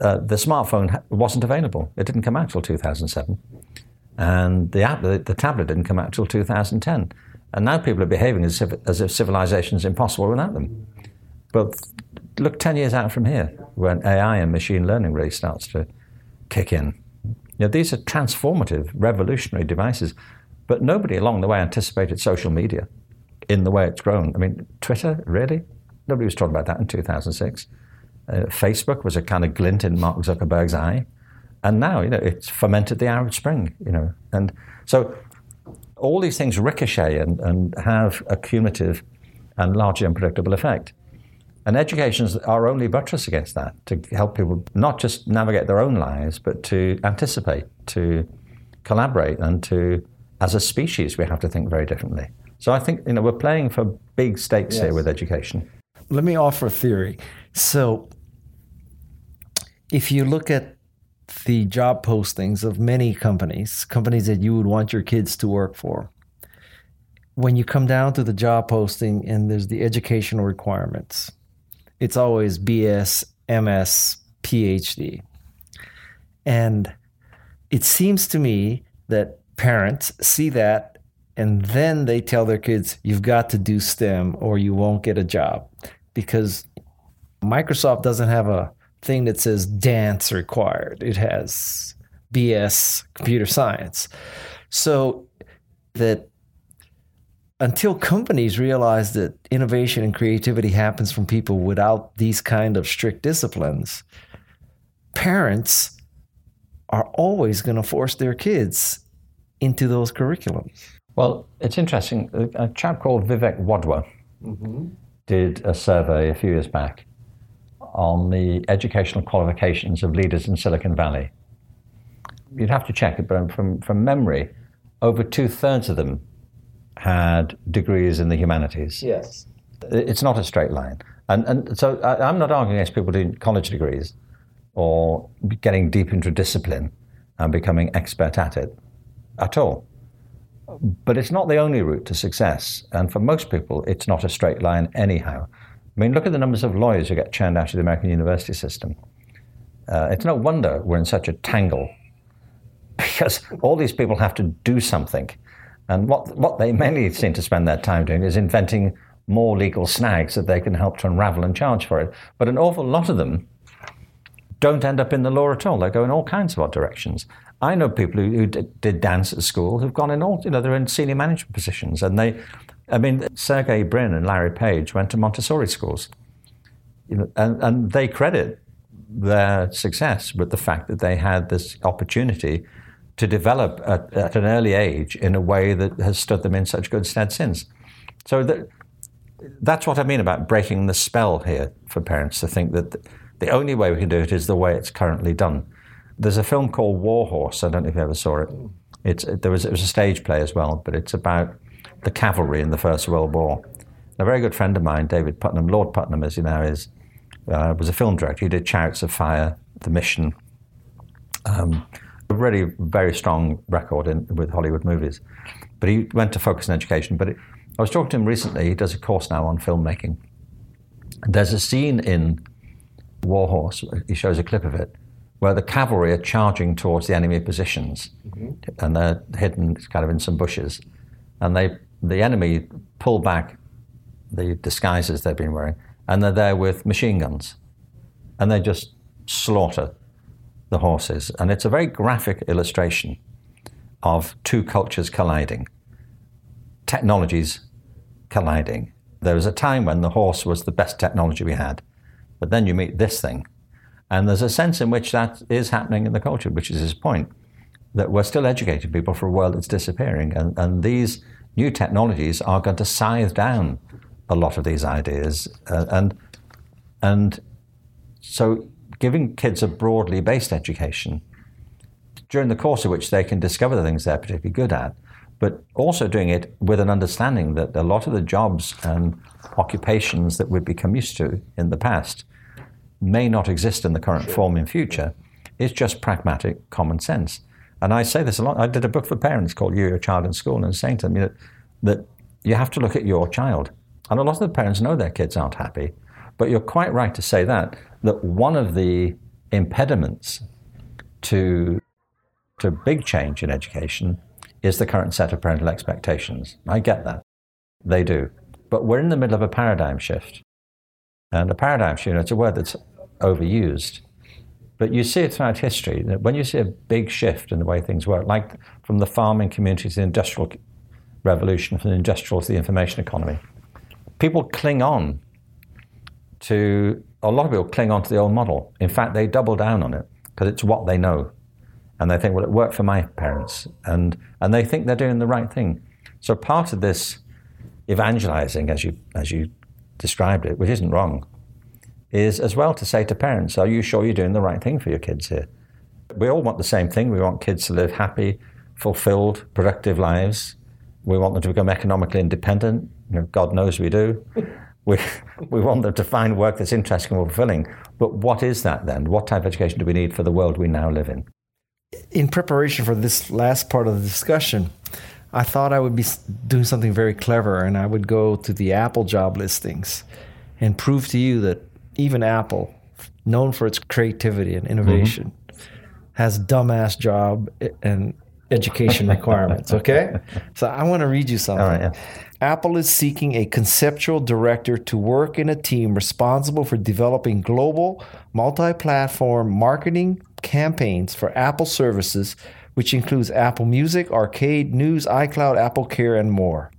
uh, the smartphone wasn't available. It didn't come out till 2007. And the, app, the, the tablet didn't come out till 2010. And now people are behaving as if, as if civilization is impossible without them. But look 10 years out from here, when AI and machine learning really starts to kick in. You know, these are transformative, revolutionary devices but nobody along the way anticipated social media in the way it's grown. I mean, Twitter, really? Nobody was talking about that in 2006. Uh, Facebook was a kind of glint in Mark Zuckerberg's eye. And now, you know, it's fermented the Arab Spring, you know. And so all these things ricochet and, and have a cumulative and largely unpredictable effect. And education is our only buttress against that, to help people not just navigate their own lives, but to anticipate, to collaborate, and to as a species, we have to think very differently. So I think you know we're playing for big stakes yes. here with education. Let me offer a theory. So if you look at the job postings of many companies, companies that you would want your kids to work for, when you come down to the job posting and there's the educational requirements, it's always BS, MS, PhD. And it seems to me that parents see that and then they tell their kids, you've got to do STEM or you won't get a job. Because Microsoft doesn't have a thing that says dance required, it has BS computer science. So that until companies realize that innovation and creativity happens from people without these kind of strict disciplines, parents are always going to force their kids into those curriculums. Well, it's interesting. A, a chap called Vivek Wadhwa mm-hmm. did a survey a few years back on the educational qualifications of leaders in Silicon Valley. You'd have to check it, but from, from memory, over two thirds of them had degrees in the humanities. Yes. It's not a straight line. And, and so I, I'm not arguing against people doing college degrees or getting deep into discipline and becoming expert at it at all. But it's not the only route to success. And for most people, it's not a straight line anyhow. I mean, look at the numbers of lawyers who get churned out of the American university system. Uh, it's no wonder we're in such a tangle because all these people have to do something. And what, what they mainly seem to spend their time doing is inventing more legal snags that they can help to unravel and charge for it. But an awful lot of them don't end up in the law at all. They go in all kinds of odd directions. I know people who, who did, dance at school who've gone in all, you know, they're in senior management positions. And they, I mean, Sergey Brin and Larry Page went to Montessori schools. You know, and, and they credit their success with the fact that they had this opportunity to develop at, at an early age in a way that has stood them in such good stead since. So that, that's what I mean about breaking the spell here for parents to think that the only way we can do it is the way it's currently done. There's a film called War Horse. I don't know if you ever saw it. It's there was it was a stage play as well, but it's about the cavalry in the First World War. A very good friend of mine, David Puttnam, Lord Puttnam, as you know, is uh, was a film director. He did Chariots of Fire, The Mission. Um, a really very strong record in, with Hollywood movies. But he went to focus on education. But it, I was talking to him recently. He does a course now on filmmaking. There's a scene in War Horse. He shows a clip of it where the cavalry are charging towards the enemy positions, mm-hmm. and they're hidden kind of in some bushes, and they the enemy pull back the disguises they've been wearing, and they're there with machine guns, and they just slaughter the horses, and it's a very graphic illustration of two cultures colliding, technologies colliding. There was a time when the horse was the best technology we had, but then you meet this thing and there's a sense in which that is happening in the culture, which is his point, that we're still educating people for a world that's disappearing. And, and these new technologies are going to scythe down a lot of these ideas. Uh, and, and so giving kids a broadly based education during the course of which they can discover the things they're particularly good at, but also doing it with an understanding that a lot of the jobs and occupations that we've become used to in the past may not exist in the current form in future is just pragmatic common sense. And I say this a lot. I did a book for parents called You, Your Child in School, and saying to them you know, that you have to look at your child. And a lot of the parents know their kids aren't happy. But you're quite right to say that, that one of the impediments to, to big change in education is the current set of parental expectations. I get that. They do. But we're in the middle of a paradigm shift. And a paradigm shift, you know, it's a word that's overused. But you see it throughout history. When you see a big shift in the way things work, like from the farming community to the industrial revolution, from the industrial to the information economy, people cling on to, a lot of people cling on to the old model. In fact, they double down on it because it's what they know. And they think, well, it worked for my parents. And, and they think they're doing the right thing. So part of this evangelizing, as you, as you described it, which isn't wrong, is as well to say to parents, Are you sure you're doing the right thing for your kids here? We all want the same thing. We want kids to live happy, fulfilled, productive lives. We want them to become economically independent. You know, God knows we do. we, we want them to find work that's interesting and fulfilling. But what is that then? What type of education do we need for the world we now live in? In preparation for this last part of the discussion, I thought I would be doing something very clever and I would go to the Apple job listings and prove to you that even Apple, known for its creativity and innovation, mm-hmm. has dumbass job and education requirements. Okay, so I want to read you something. yeah. Apple is seeking a conceptual director to work in a team responsible for developing global, multi platform marketing campaigns for Apple services, which includes Apple Music, Arcade, News, iCloud, Apple Care, and more.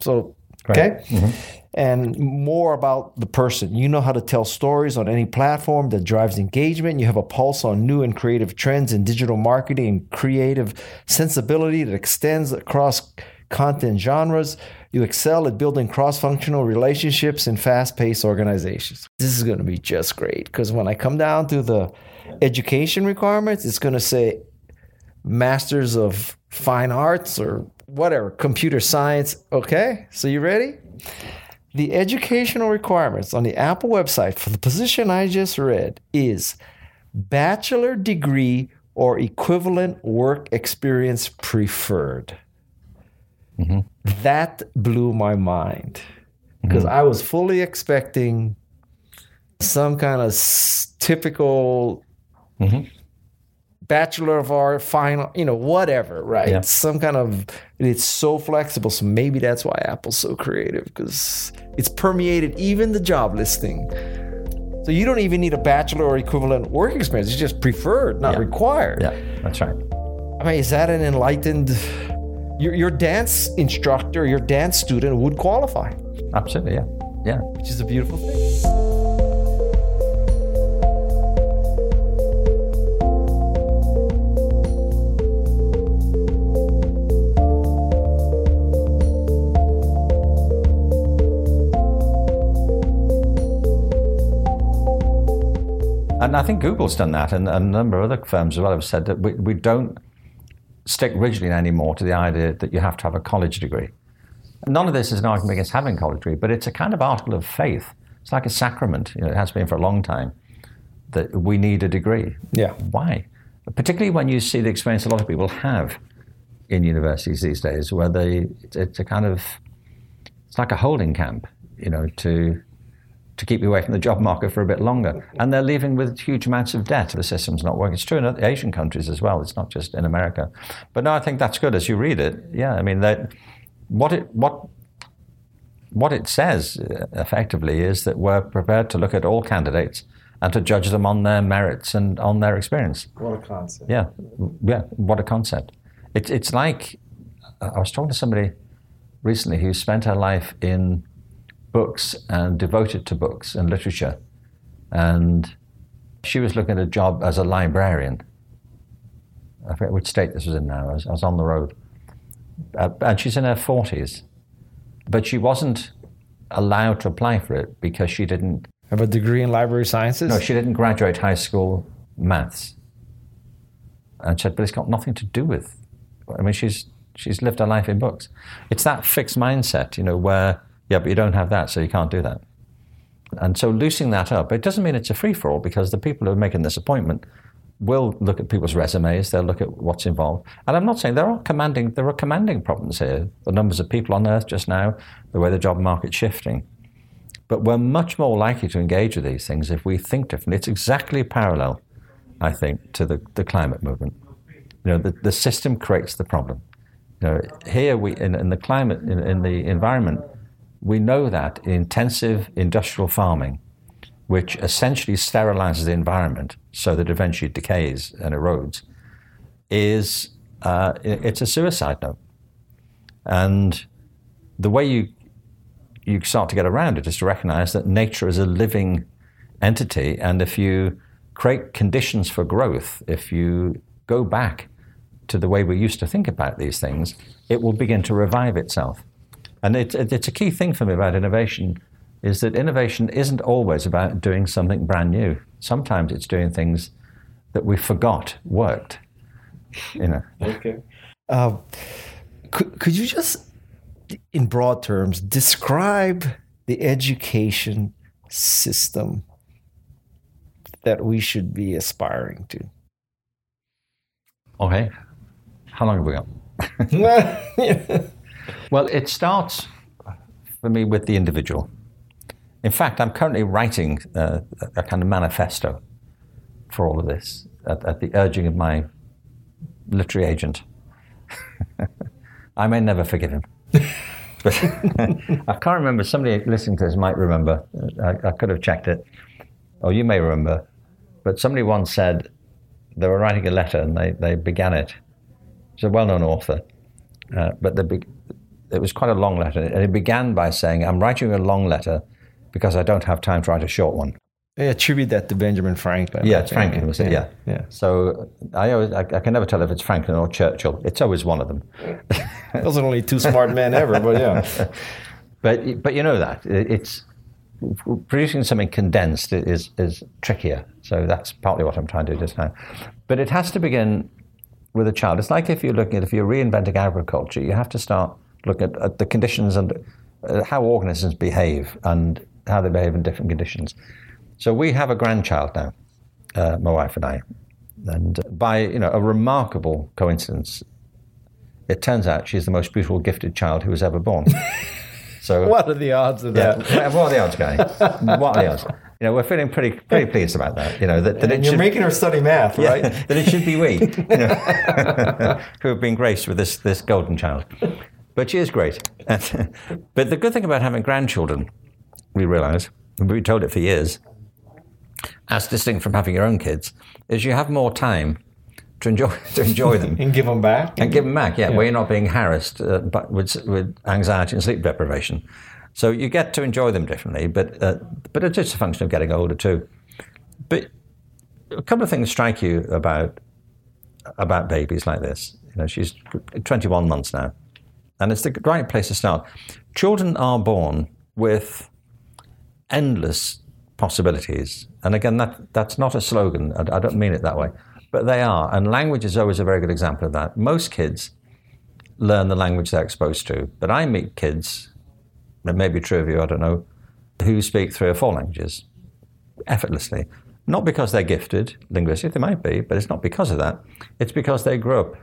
So Okay. And more about the person. You know how to tell stories on any platform that drives engagement. You have a pulse on new and creative trends in digital marketing and creative sensibility that extends across content genres. You excel at building cross functional relationships in fast paced organizations. This is going to be just great because when I come down to the education requirements, it's going to say Masters of Fine Arts or whatever, computer science. Okay, so you ready? The educational requirements on the Apple website for the position I just read is bachelor degree or equivalent work experience preferred. Mm-hmm. That blew my mind because mm-hmm. I was fully expecting some kind of s- typical mm-hmm. Bachelor of art final you know whatever right Yeah. some kind of it's so flexible so maybe that's why apple's so creative because it's permeated even the job listing so you don't even need a bachelor or equivalent work experience it's just preferred not Yeah. required Yeah, that's right. i mean is that an enlightened your, your dance instructor your dance student would qualify Absolutely, yeah. Yeah. which is a beautiful thing And I think Google's done that, and a number of other firms as well have said that we, we don't stick rigidly anymore to the idea that you have to have a college degree. None of this is an argument against having a college degree, but it's a kind of article of faith. It's like a sacrament. You know, it has been for a long time that we need a degree. Yeah. Why? Particularly when you see the experience a lot of people have in universities these days, where they it's a kind of it's like a holding camp, you know, to to keep you away from the job market for a bit longer. And they're leaving with huge amounts of debt. The system's not working. It's true in other Asian countries as well. It's not just in America. But no, I think that's good as you read it. Yeah, I mean, that, what it what what it says uh, effectively is that we're prepared to look at all candidates and to judge them on their merits and on their experience. what a concept Yeah, yeah. What a concept! It's it's like I was talking to somebody recently who spent her life in books and devoted to books and literature, and she was looking at a job as a librarian. I forget which state this was in now. I was, I was on the road, uh, and she's in her forties, but she wasn't allowed to apply for it because she didn't have a degree in library sciences no, she didn't graduate high school maths. And she said, but it's got nothing to do with. I mean, she's she's lived her life in books. It's that fixed mindset, you know, where yeah, but you don't have that, so you can't do that. And so loosening that up, it doesn't mean it's a free for all because the people who are making this appointment will look at people's resumes, they'll look at what's involved. And I'm not saying there are commanding there are commanding problems here. The numbers of people on earth just now, the way the job market's shifting. But we're much more likely to engage with these things if we think differently. It's exactly parallel, I think, to the, the climate movement. You know, the, the system creates the problem. You know, here we in, in the climate in, in the environment, we know that intensive industrial farming, which essentially sterilizes the environment so that eventually it decays and erodes, is uh, it's a suicide note. And the way you you start to get around it is to recognize that nature is a living entity, and if you create conditions for growth, if you go back to the way we used to think about these things, it will begin to revive itself. And it, it- it's a key thing for me about innovation is that innovation isn't always about doing something brand new. Sometimes it's doing things that we forgot worked. You know, Okay. Uh, could, could you just, in broad terms, describe the education system that we should be aspiring to? okay, how long have we got? Well, it starts for me with the individual. In fact, I'm currently writing uh, a kind of manifesto for all of this at, at the urging of my literary agent. I may never forgive him. but I can't remember. Somebody listening to this might remember. I, I could have checked it, or you may remember. But somebody once said they were writing a letter and they, they began it. It's a well known author. Uh, but the, it was quite a long letter, and it began by saying, "I'm writing a long letter because I don't have time to write a short one." I attribute that to Benjamin Franklin. Yeah, it's Franklin, was it? Yeah. yeah. So I always, I, I can never tell if it's Franklin or Churchill. It's always one of them. Those are only two smart men ever, but yeah. But but you know that it's producing something condensed is is trickier. So that's partly what I'm trying to do just now. But it has to begin with a child. It's like if you're looking at if you're reinventing agriculture, you have to start looking at, at the conditions and uh, how organisms behave and how they behave in different conditions. So we have a grandchild now, uh, my wife and I, and by you know a remarkable coincidence, it turns out she's the most beautiful, gifted child who was ever born. So What are the odds of yeah, that? what are the odds, guy? What are the odds? You know, we're feeling pretty pretty pleased about that. You know that, that it you're should making her study math, yeah, right? that it should be we you know, who have been graced with this this golden child. But she is great. but the good thing about having grandchildren, we realise, and we've been told it for years, as distinct from having your own kids, is you have more time to enjoy to enjoy them. And give them back. And give them back, yeah, where you're not being harassed uh, but with, with anxiety and sleep deprivation. So you get to enjoy them differently, but uh, but it's just a function of getting older too. But a couple of things strike you about about babies like this. You know, she's 21 months now, and it's the right place to start. Children are born with endless possibilities, and again, that that's not a slogan. I, I don't mean it that way, but they are. And language is always a very good example of that. Most kids learn the language they're exposed to, but I meet kids. It may be true of you, I don't know, who speak three or four languages effortlessly. Not because they're gifted linguistically, they might be, but it's not because of that. It's because they grew up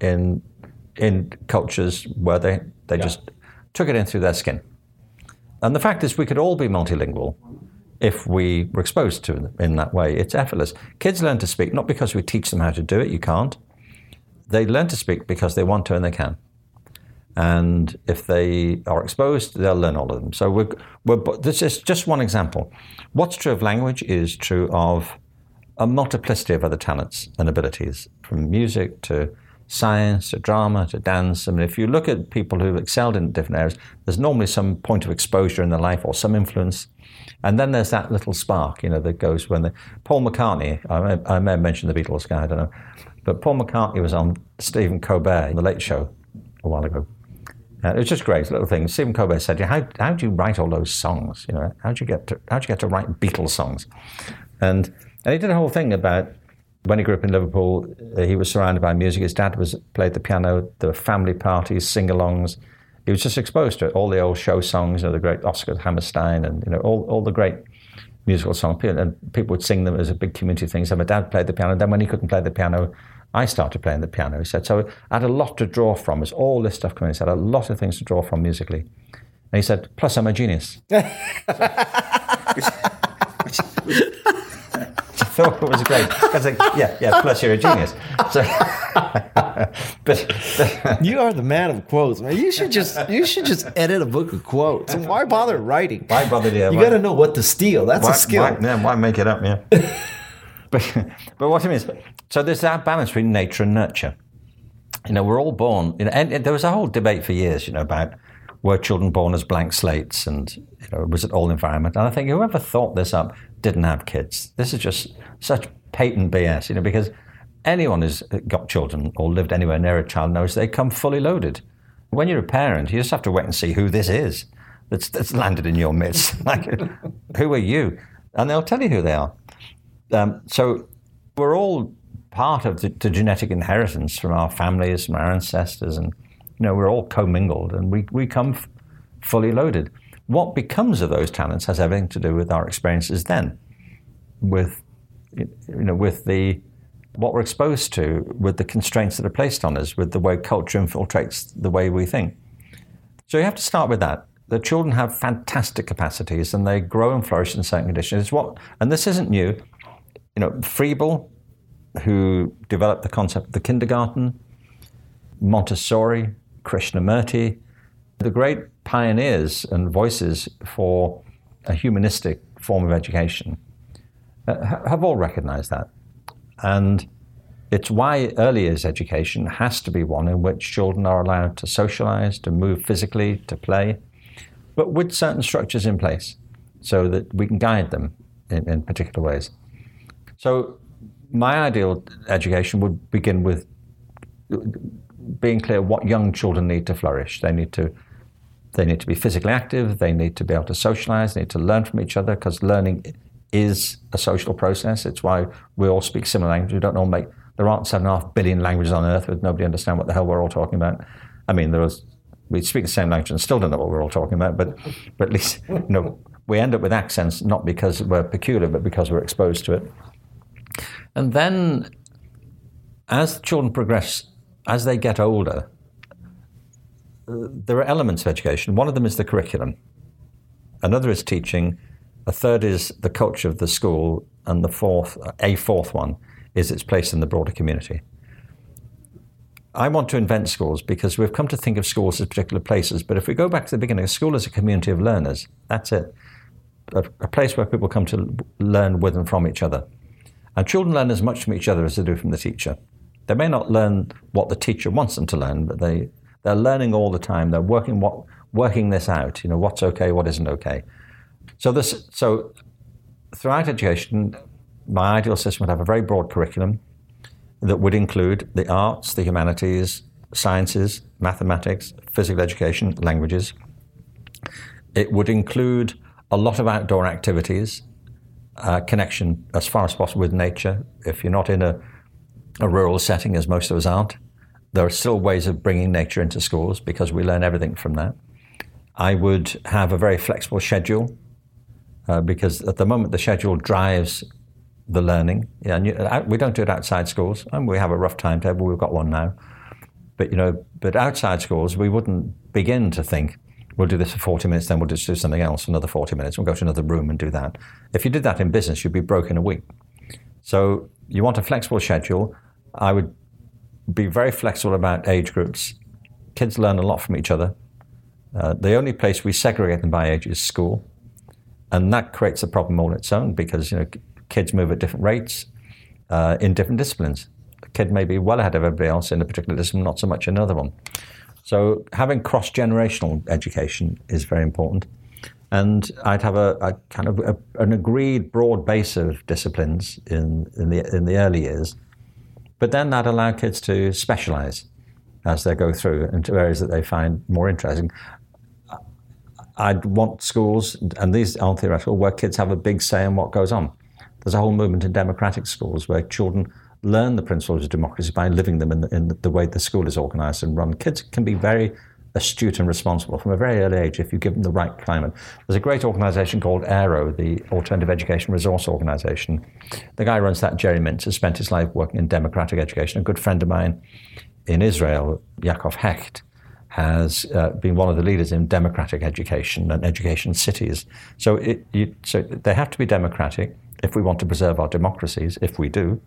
in in cultures where they, they just took it in through their skin. And the fact is, we could all be multilingual if we were exposed to it in that way. It's effortless. Kids learn to speak not because we teach them how to do it, you can't. They learn to speak because they want to and they can. And if they are exposed, they'll learn all of them. So we're, we're, this is just one example. What's true of language is true of a multiplicity of other talents and abilities, from music to science to drama to dance. I mean, if you look at people who've excelled in different areas, there's normally some point of exposure in their life or some influence. And then there's that little spark, you know, that goes when the Paul McCartney, I may, I may have mentioned the Beatles guy, I don't know, but Paul McCartney was on Stephen Colbert in The Late Show a while ago. Uh, it was just great little thing. Stephen Colbert said, "How how do you write all those songs? You know, how do you get to how do you get to write Beatles songs?" And and he did a whole thing about when he grew up in Liverpool. Uh, he was surrounded by music. His dad was played the piano. There were family parties, sing-alongs. He was just exposed to it. All the old show songs, you know, the great Oscar Hammerstein, and you know, all all the great musical songs. And people would sing them as a big community thing. So my dad played the piano. Then when he couldn't play the piano, I started playing the piano. He said, so I had a lot to draw from. As all this stuff coming, he said, a lot of things to draw from musically. And he said, plus I'm a genius. I thought it was great. I was like, yeah, yeah, plus you're a genius. So, but, You are the man of quotes, man. You should just you should just edit a book of quotes. And why bother writing? why bother to You got to know what to steal. That's why, a skill. Why, yeah, why make it up? Yeah. But but what I mean is, so there's that balance between nature and nurture. You know, we're all born. You know, and, and there was a whole debate for years, you know, about were children born as blank slates, and you know, was it all environment? And I think whoever thought this up didn't have kids. This is just such patent BS, you know, because anyone who's got children or lived anywhere near a child knows they come fully loaded. When you're a parent, you just have to wait and see who this is that's, that's landed in your midst. like, who are you? And they'll tell you who they are. Um, so we're all part of the, the, genetic inheritance from our families, from our ancestors, and you know we're all commingled, and we we come f- fully loaded. What becomes of those talents has everything to do with our experiences then, with you know with the what we're exposed to, with the constraints that are placed on us, with the way culture infiltrates the way we think. So you have to start with that. The children have fantastic capacities, and they grow and flourish in certain conditions. It's what, and this isn't new. You know, Froebel, who developed the concept of the kindergarten, Montessori, Krishnamurti, the great pioneers and voices for a humanistic form of education, uh, have all recognized that. And It's why early years education has to be one in which children are allowed to socialize, to move physically, to play, but with certain structures in place so that we can guide them in, in particular ways. So, my ideal education would begin with being clear what young children need to flourish. They need to they need to be physically active. They need to be able to socialize. They need to learn from each other because learning is a social process. It's why we all speak similar languages. We don't all make there aren't seven and a half billion languages on earth with nobody understand what the hell we're all talking about. I mean, there was we speak the same language and still don't know what we're all talking about. But but at least you know we end up with accents not because we're peculiar, but because we're exposed to it. And then, as children progress, as they get older, there are elements of education. One of them is the curriculum. Another is teaching. A third is the culture of the school, and the fourth, a fourth one, is its place in the broader community. I want to invent schools because we've come to think of schools as particular places. But if we go back to the beginning, a school is a community of learners. That's it. A, a place where people come to learn with and from each other. And children learn as much from each other as they do from the teacher. They may not learn what the teacher wants them to learn, but they, they're learning all the time. They're working, what, working this out, you know, what's okay, what isn't okay. So, this, so throughout education, my ideal system would have a very broad curriculum that would include the arts, the humanities, sciences, mathematics, physical education, languages. It would include a lot of outdoor activities, uh, connection as far as possible with nature. If you're not in a, a rural setting, as most of us aren't, there are still ways of bringing nature into schools because we learn everything from that. I would have a very flexible schedule uh, because at the moment the schedule drives the learning. Yeah, and you, uh, we don't do it outside schools. And we have a rough timetable. We've got one now. But you know, but outside schools, we wouldn't begin to think we'll do this for 40 minutes, then we'll just do something else another 40 minutes. We'll go to another room and do that. If you did that in business, you'd be broke in a week. So you want a flexible schedule. I would be very flexible about age groups. Kids learn a lot from each other. Uh, the only place we segregate them by age is school, and that creates a problem all its own because you know kids move at different rates uh, in different disciplines. A kid may be well ahead of everybody else in a particular discipline, not so much another one. So having cross generational education is very important. And I'd have a, a kind of a, an agreed broad base of disciplines in, in, the, in the early years. But then that allow kids to specialize as they go through into areas that they find more interesting. I'd want schools, and these aren't theoretical, where kids have a big say in what goes on. There's a whole movement in democratic schools where children learn the principles of democracy by living them in the, in the way the school is organized and run. Kids can be very astute and responsible from a very early age if you give them the right climate. There's a great organization called AERO, the Alternative Education Resource Organization. The guy runs that, Jerry Mintz, has spent his life working in democratic education. A good friend of mine in Israel, Yaakov Hecht, has uh, been one of the leaders in democratic education and education cities. So, it, you, so they have to be democratic if we want to preserve our democracies, if we do.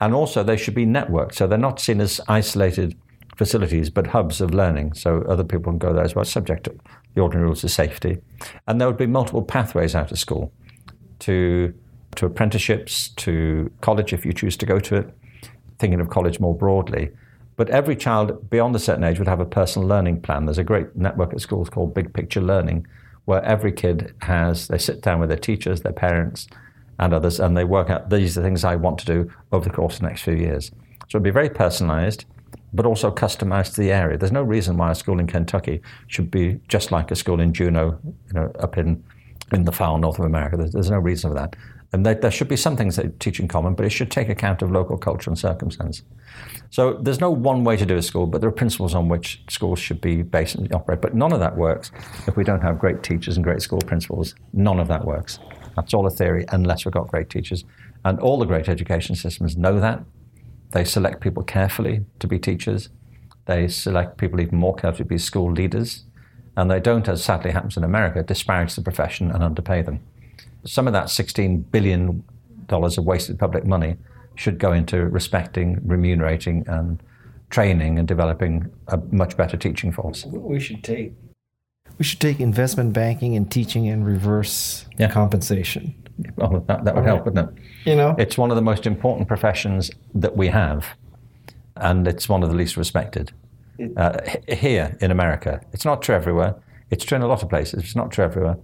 And also, they should be networked. So they're not seen as isolated facilities, but hubs of learning. So other people can go there as well, subject to the ordinary rules of safety. And there would be multiple pathways out of school to, to apprenticeships, to college if you choose to go to it, thinking of college more broadly. But every child beyond a certain age would have a personal learning plan. There's a great network at schools called Big Picture Learning, where every kid has, they sit down with their teachers, their parents, and others, and they work out these are the things I want to do over the course of the next few years. So it'd be very personalized, but also customized to the area. There's no reason why a school in Kentucky should be just like a school in Juneau, you know, up in, in the far north of America. There's, there's no reason for that. And there, there should be some things that teach in common, but it should take account of local culture and circumstance. So there's no one way to do a school, but there are principles on which schools should be based and operate. But none of that works if we don't have great teachers and great school principals. None of that works. That's all a theory unless we've got great teachers. And all the great education systems know that. They select people carefully to be teachers. They select people even more carefully to be school leaders. And they don't, as sadly happens in America, disparage the profession and underpay them. Some of that $16 billion of wasted public money should go into respecting, remunerating, and training and developing a much better teaching force. We should take we should take investment banking and teaching and reverse Yeah. compensation. Oh, that, that would help, wouldn't it? You know, It's one of the most important professions that we have, and it's one of the least respected. Uh, here in America, it's not true everywhere. It's true in a lot of places. It's not true everywhere.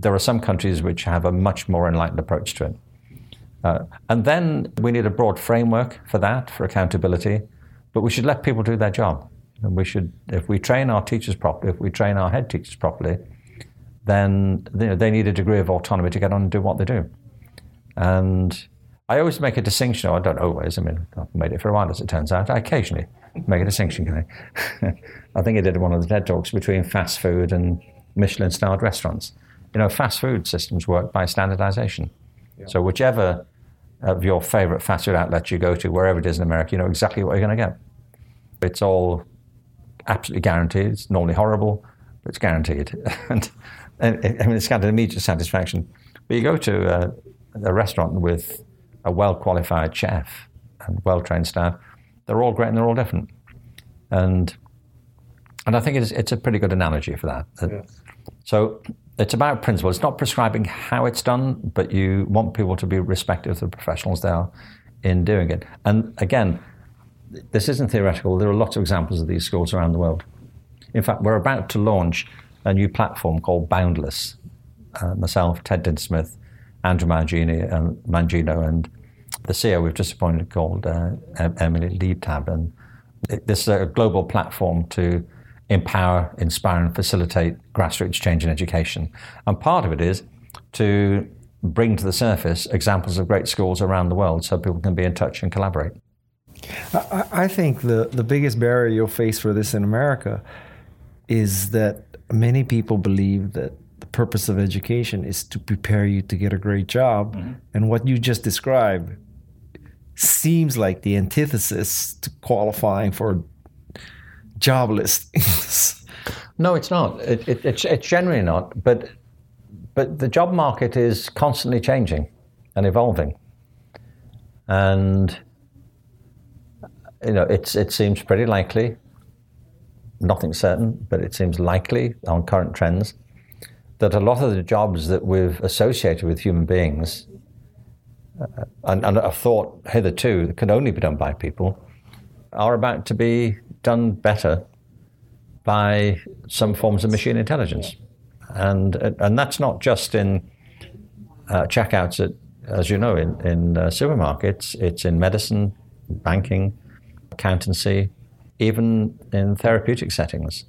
There are some countries which have a much more enlightened approach to it. Uh, and then we need a broad framework for that, for accountability. But we should let people do their job. And we should, if we train our teachers properly, if we train our head teachers properly, then you know, they need a degree of autonomy to get on and do what they do. And I always make a distinction, or I don't always, I mean, I've made it for a while as it turns out. I occasionally make a distinction, can I? I think I did one of the TED Talks between fast food and Michelin starred restaurants. You know, fast food systems work by standardization. So, whichever of your favorite fast food outlets you go to, wherever it is in America, you know exactly what you're going to get. It's all absolutely guaranteed. It's normally horrible, but it's guaranteed. and, and I mean, it's got an immediate satisfaction. But you go to uh, a restaurant with a well qualified chef and well trained staff, they're all great and they're all different. And and I think it's, it's a pretty good analogy for that. That- So it's about principle. It's not prescribing how it's done, but you want people to be respectful of the professionals they are in doing it. And again, this isn't theoretical. There are lots of examples of these schools around the world. In fact, we're about to launch a new platform called Boundless. Uh, myself, Ted Dintersmith, Andrew Mangini, and Mangino, and the CEO we've just appointed called uh, Em- Emily Liebtag. And it- this is a global platform to empower, inspire, and facilitate grassroots change in education. And part of it is to bring to the surface examples of great schools around the world so people can be in touch and collaborate. I, I think the, the biggest barrier you'll face for this in America is that many people believe that the purpose of education is to prepare you to get a great job. Mm-hmm. And what you just described seems like the antithesis to qualifying for job listings. No, it's not. It, it, it's, it's generally not. But but the job market is constantly changing and evolving, and you know it's it seems pretty likely. Nothing certain, but it seems likely on current trends that a lot of the jobs that we've associated with human beings uh, and, and have thought hitherto that can only be done by people are about to be done better by some forms of machine intelligence. And, and that's not just in uh, checkouts, at, as you know, in, in uh, supermarkets, it's in medicine, banking, accountancy, even in therapeutic settings,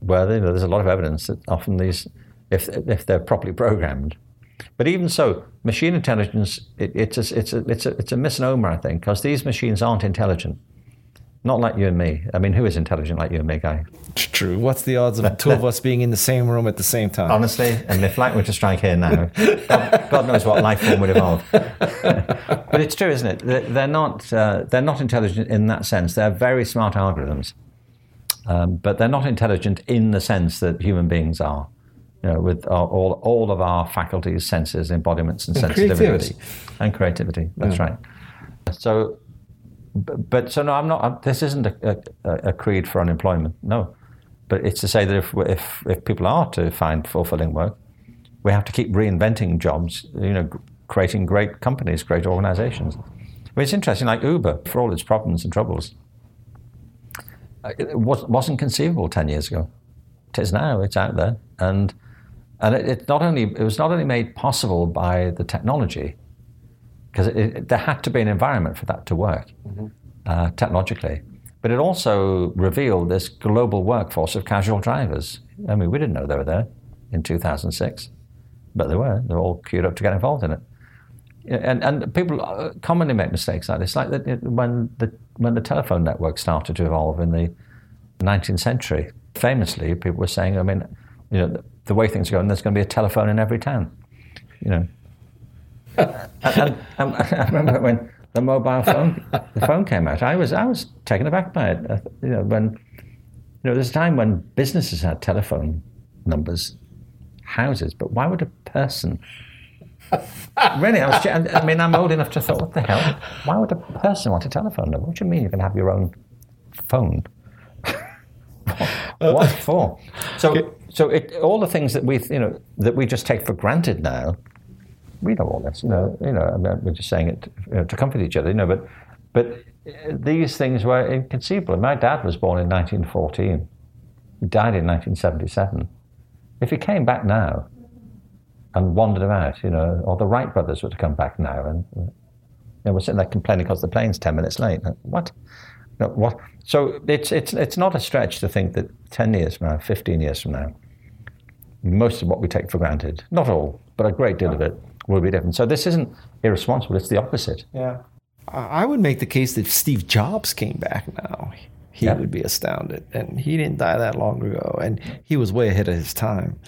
where you know, there's a lot of evidence that often these, if, if they're properly programmed, but even so, machine intelligence, it, it's, a, it's, a, it's, a, it's a misnomer, I think, because these machines aren't intelligent. Not like you and me. I mean, who is intelligent like you and me, Guy? True. What's the odds of two of us being in the same room at the same time? Honestly, and if light were to strike here now, God, God knows what life form would evolve. but it's true, isn't it? They're not, uh, they're not intelligent in that sense. They're very smart algorithms. Um, but they're not intelligent in the sense that human beings are. You know, with our, all, all of our faculties, senses, embodiments, and, And sensitivity. creativity. And creativity. That's right. So, but, so no, I'm not. I'm, this isn't a, a, a creed for unemployment. No, but it's to say that if, if if people are to find fulfilling work, we have to keep reinventing jobs. You know, creating great companies, great organizations. I mean, it's interesting. Like Uber, for all its problems and troubles, uh, it was, wasn't conceivable ten years ago. It is now. It's out there, and and it, it not only it was not only made possible by the technology, because there had to be an environment for that to work uh, technologically. But it also revealed this global workforce of casual drivers. I mean, we didn't know they were there in 2006, but they were. They're all queued up to get involved in it. And, and people uh, commonly make mistakes like this. Like it, when the when the telephone network started to evolve in the 19th century, famously people were saying, I mean, you know, the, the way things are going, there's going to be a telephone in every town. You know, and I remember when the mobile phone the phone came out. I was I was taken aback by it. You know, when you know, there's a time when businesses had telephone numbers, houses, but why would a person? really, I was. I mean, I'm old enough to thought, what the hell? Why would a person want a telephone number? What do you mean you can have your own phone? what for? So, So it, all the things that we, you know, that we just take for granted now, we know all this. You know, you know, I mean, we're just saying it you know, to comfort each other. You know, but but uh, these things were inconceivable. My dad was born in 1914. He died in 1977. If he came back now and wandered about, you know, or the Wright brothers were to come back now, and you know, we're sitting there complaining because the plane's 10 minutes late. What? No, what? So it's, it's, it's not a stretch to think that 10 years from now, 15 years from now, most of what we take for granted, not all, but a great deal of it, will be different. So this isn't irresponsible, it's the opposite. Yeah. I would make the case that if Steve Jobs came back now, he Yeah. would be astounded. And he didn't die that long ago. And he was way ahead of his time.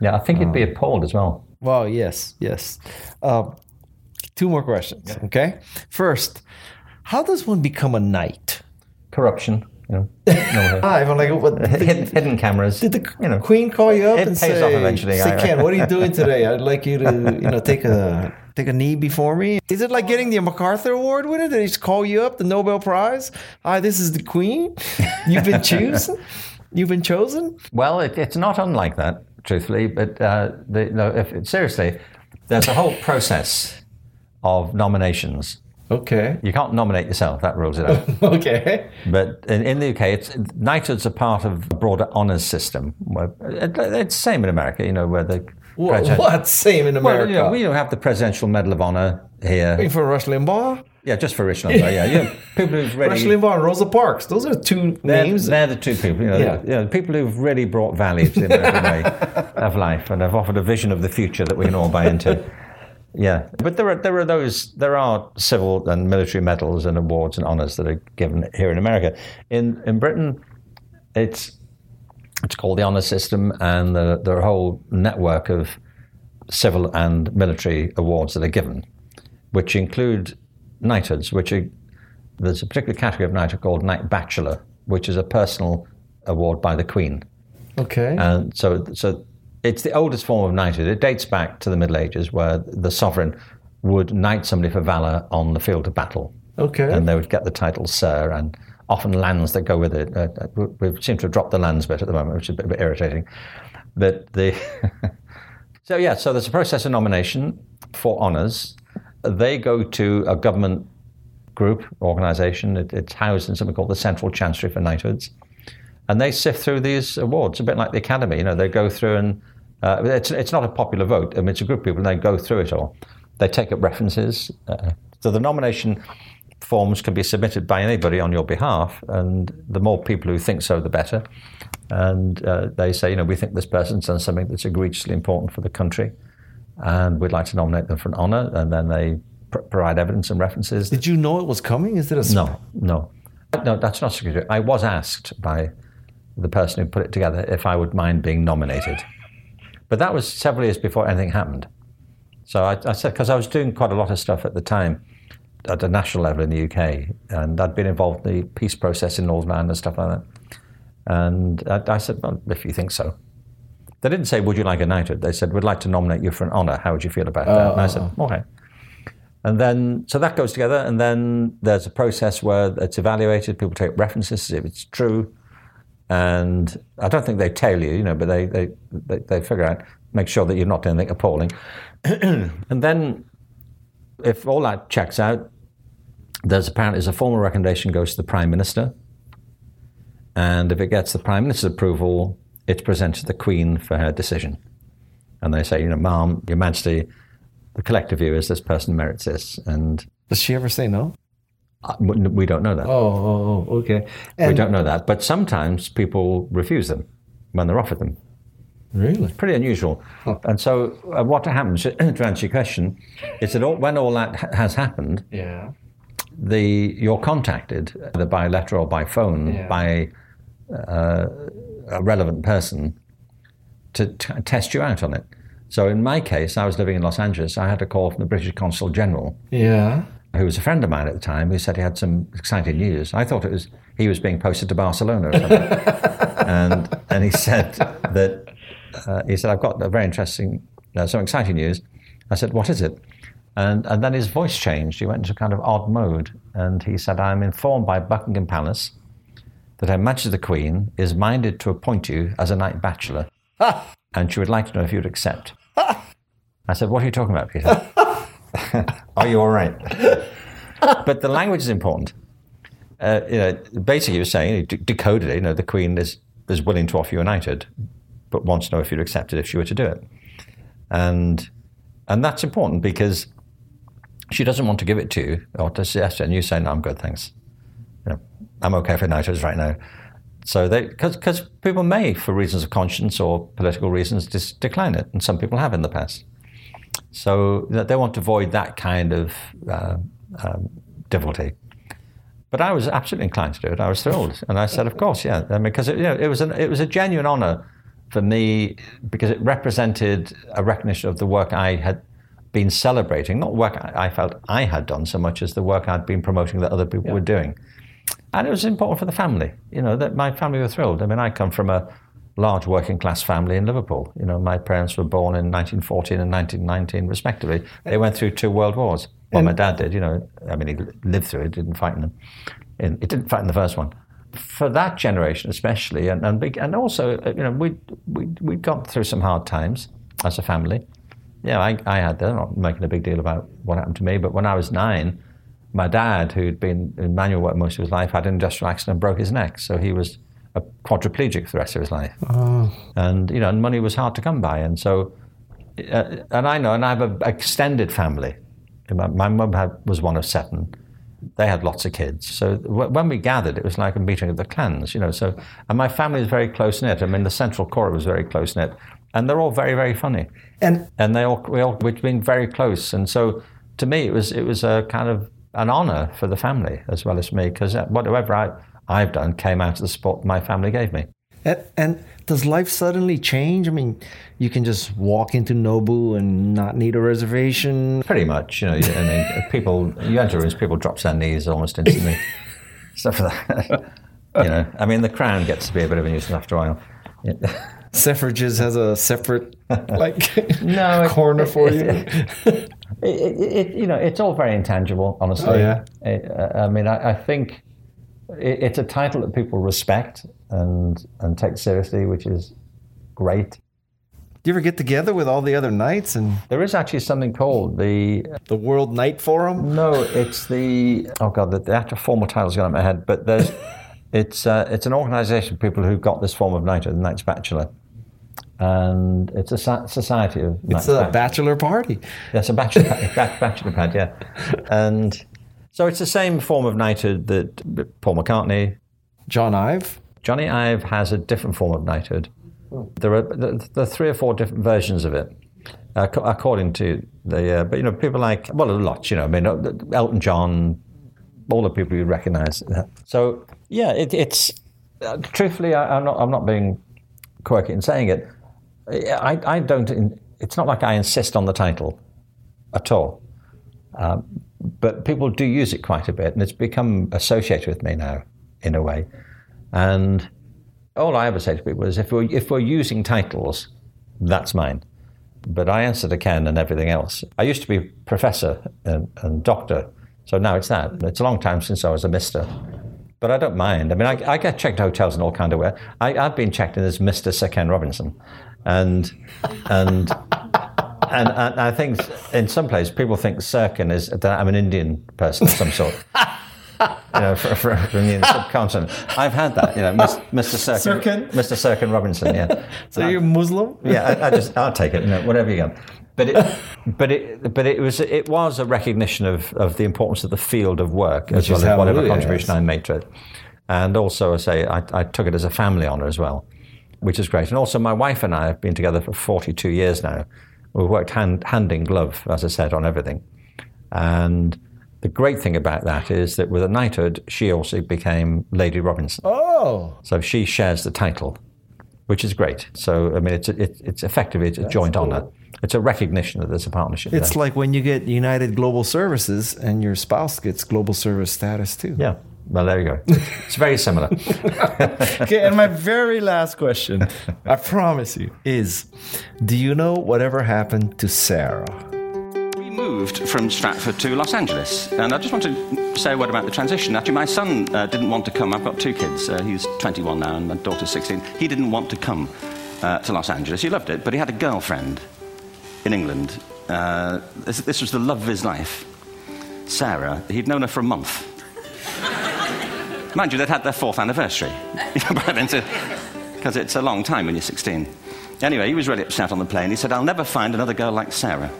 Yeah, I think he'd be appalled as well. Well, yes, yes. Uh, two more questions, okay? First, how does one become a knight? Corruption, you know. no, I'm like, what, hidden, hidden cameras. Did the you know, queen call you up it and pays say, off eventually, say, Ken, what are you doing today? I'd like you to, you know, take a take a knee before me. Is it like getting the MacArthur Award winner? They just call you up, the Nobel Prize? Hi, this is the queen. You've been chosen. You've been chosen. Well, it, it's not unlike that, truthfully. But uh, the, no, if, seriously, there's a whole process of nominations. Okay. You can't nominate yourself; that rules it out. Okay. but in, in the UK, it's, knighthoods are part of a broader honours system. It, it's the same in America, you know, where the What? what? Same in Well, America. you know, we don't have the Presidential Medal of Honour here. for Rush Limbaugh, Yeah, just for Rush Limbaugh. Yeah, you know, people who've really. Rush Limbaugh, and Rosa Parks. Those are two They're, names. they're the two people, you know, Yeah. you know, people who've really brought value to the American way of life and have offered a vision of the future that we can all buy into. Yeah, but there are there are those there are civil and military medals and awards and honours that are given here in America. In in Britain, it's it's called the honour system, and the, there are a whole network of civil and military awards that are given, which include knighthoods, which are there's a particular category of knighthood called Knight Bachelor, which is a personal award by the Queen. okay. And so, so it's the oldest form of knighthood. It dates back to the Middle Ages, where the sovereign would knight somebody for valor on the field of battle, okay. and they would get the title Sir, and often lands that go with it. Uh, uh, we seem to have dropped the lands bit at the moment, which is a bit, a bit irritating. But the so yeah, so there's a process of nomination for honours. They go to a government group organisation. It, it's housed in something called the Central Chancery for Knighthoods and they sift through these awards a bit like the academy. You know, they go through and uh, it's it's not a popular vote. I mean, it's a group of people, and they go through it all. They take up references. Uh, so the nomination forms can be submitted by anybody on your behalf, and the more people who think so, the better. And uh, they say, you know, we think this person's done something that's egregiously important for the country, and we'd like to nominate them for an honour. And then they pr- provide evidence and references. Did you know it was coming? Is it a No, no. No, that's not secret. I was asked by the person who put it together if I would mind being nominated. But that was several years before anything happened. So I, I said, because I was doing quite a lot of stuff at the time at a national level in the UK, and I'd been involved in the peace process in Northern Ireland and stuff like that. And I, I said, well, if you think so. They didn't say, would you like a knighthood? They said, we'd like to nominate you for an honour. How would you feel about that? And I said, oh. okay. And then, so that goes together, and then there's a process where it's evaluated. People take references if it's true, and I don't think they tell you, you know, but they they they, they figure out, make sure that you're not doing anything appalling, and then if all that checks out, there's apparently there's a formal recommendation goes to the prime minister, and if it gets the prime minister's approval, it's presented to the queen for her decision, and they say, you know, ma'am, your majesty the collective view is this person merits this, and Does she ever say no? Uh, we don't know that. Oh, oh, oh okay. we don't know that. But sometimes people refuse them when they're offered them. really, Pretty unusual. And so, uh, what happens to answer your question is that all, when all that ha- has happened, yeah. the you're contacted either by letter or by phone Yeah. by uh, a relevant person to t- test you out on it. So in my case, I was living in Los Angeles. I had a call from the British Consul General Yeah. Who was a friend of mine at the time, who said he had some exciting news. I thought it was he was being posted to Barcelona or something, and and he said that uh, he said I've got a very interesting, uh, some exciting news. I said, what is it? And and then his voice changed. He went into a kind of odd mode, and he said, I'm informed by Buckingham Palace that Her Majesty the Queen is minded to appoint you as a Knight Bachelor. and she would like to know if you'd accept. I said, What are you talking about, Peter? are you all right? but the language is important. Uh, you know, basically, he was saying, de- decoded it, you know, the Queen is, is willing to offer you a knighthood, but wants to know if you'd accept it if she were to do it. And, and that's important because she doesn't want to give it to you or to suggest it, and you say, No, I'm good, thanks. You know, I'm okay for knighthoods right now. So they, because people may, for reasons of conscience or political reasons, just decline it, and some people have in the past. So they want to avoid that kind of uh, um, difficulty. But I was absolutely inclined to do it. I was thrilled, and I said, "Of course, yeah." I mean, because it, you know, it was an, it was a genuine honour for me because it represented a recognition of the work I had been celebrating, not work I felt I had done so much as the work I'd been promoting that other people yeah. were doing. And it was important for the family, you know, that my family were thrilled. I mean, I come from a large working class family in Liverpool. You know, my parents were born in 1914 and 1919, respectively. They went through two world wars. Well, my dad did, you know, I mean, he lived through it, didn't fight in them. It didn't fight in the first one. For that generation, especially, and, and, and also, uh, you know, we we we got through some hard times as a family. Yeah, I, I had that. I'm not making a big deal about what happened to me, but when I was nine, my dad, who'd been in manual work most of his life, had an industrial accident and broke his neck. So he was a quadriplegic for the rest of his life. Oh. And, you know, and money was hard to come by. And so, uh, and I know, and I have an extended family. My, mum was one of seven. They had lots of kids. So w- when we gathered, it was like a meeting of the clans, you know. So, and my family is very close knit. I mean, the central core was very close knit. And they're all very, very funny. And, and they all, we all, we've been very close. And so to me, it was, it was a kind of an honour for the family as well as me because whatever I, I've done came out of the support my family gave me. And, and, does life suddenly change? I mean, you can just walk into Nobu and not need a reservation. Pretty much, you know. I mean, people you enter rooms, people drop their knees almost instantly. Stuff like that. you know, I mean, the crown gets to be a bit of a nuisance after a while. Selfridges has a separate like no corner for it, you. It, you know, it's all very intangible, honestly. Oh, yeah. Uh, I mean, I, I think it's a title that people respect and and take seriously, which is great. Do you ever get together with all the other knights and? There is actually something called the the World Knight Forum. No, it's the oh god, the, the actual formal title's gone out of my head, but there's it's uh, it's an organisation of people who've got this form of knighthood, the Knights Bachelor and it's a society of. It's a bachelor party. Yes, a bachelor bachelor pad. Yeah, and so it's the same form of knighthood that Paul McCartney, John Ive, Jony Ive has a different form of knighthood. Oh. There are there are three or four different versions of it, uh, according to the. Uh, but you know, people like well, a lot. You know, I mean, uh, Elton John, all the people you recognise. So yeah, it, it's uh, truthfully, I, I'm not I'm not being quirky in saying it. I, I don't. It's not like I insist on the title at all. Um, but people do use it quite a bit, and it's become associated with me now, in a way. And all I ever say to people is, if we're if we're using titles, that's mine. But I answer to Ken and everything else. I used to be professor and, and doctor, so now it's that. It's a long time since I was a mister but I don't mind. I mean, I, I get checked hotels and all kind of way. I, have been checked in as Mr. Sir Ken Robinson, and and. And, and, I think in some places people think Sirkin is that I'm an Indian person of some sort. you know, for, for, from the subcontinent. I've had that, you know, Mr. Sirkin, Sirkin? Mr. Sirkin Robinson, yeah. So you're Muslim? Yeah, I, I, just, I'll take it, you know, whatever you got. But it, but it, but it was, it was a recognition of, of the importance of the field of work Which as well as whatever contribution I made to it. And also, I say, I, I took it as a family honour as well which is great. And also, my wife and I have been together for 42 years now. We've worked hand, hand in glove, as I said, on everything. And the great thing about that is that with a knighthood, she also became Lady Robinson. Oh. So she shares the title, which is great. So, I mean, it's, it, it's effectively it's a That's joint cool. honour. It's a recognition that there's a partnership. It's there. like when you get United Global Services and your spouse gets global service status too. Yeah. Well, there you go. It's very similar. okay, and my very last question, I promise you, is do you know whatever happened to Sarah? We moved from Stratford to Los Angeles, and I just want to say a word about the transition. Actually, my son uh, didn't want to come. I've got two kids. Uh, he's 21 now, and my daughter's 16. He didn't want to come uh, to Los Angeles. He loved it, but he had a girlfriend in England. Uh, this, this was the love of his life. Sarah, he'd known her for a month. Mind you, they'd had their fourth anniversary. Because it's a long time when you're 16. Anyway, he was really upset on the plane. He said, I'll never find another girl like Sarah.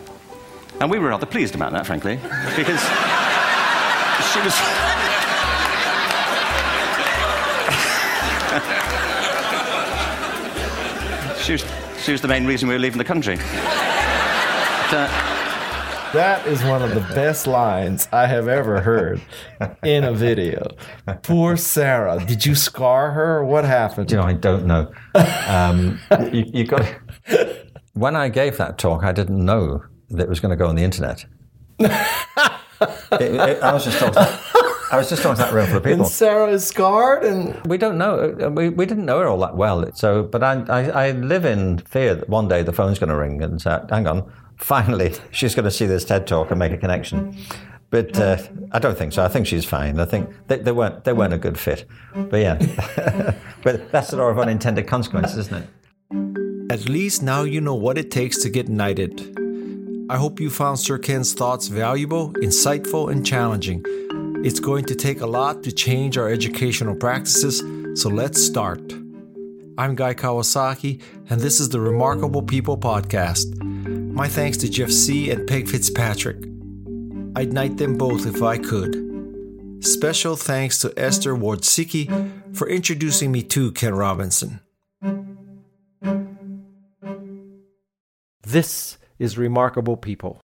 And we were rather pleased about that, frankly, because she was. she, was she was the main reason we were leaving the country. But, uh, That is one of the best lines I have ever heard in a video. Poor Sarah. Did you scar her? What happened? You know, I don't know. Um, you, you got. When I gave that talk, I didn't know that it was going to go on the internet. It- it- I was just talking. I was just talking to that room for people. And Sarah is scarred, and We don't know. uh, We, we didn't know her all that well. So, but I, I, I live in fear that one day the phone's going to ring and say, "Hang on, finally, she's going to see this TED talk and make a connection." But uh, I don't think so. I think she's fine. I think they, they weren't they weren't a good fit. But yeah, but that's the law of unintended consequences, isn't it? At least now you know what it takes to get knighted. I hope you found Sir Ken's thoughts valuable, insightful, and challenging. It's going to take a lot to change our educational practices, so let's start. I'm Guy Kawasaki, and this is the Remarkable People Podcast. My thanks to Jeff Sieh and Peg Fitzpatrick. I'd knight them both if I could. Special thanks to Esther Wojcicki for introducing me to Ken Robinson. This is Remarkable People.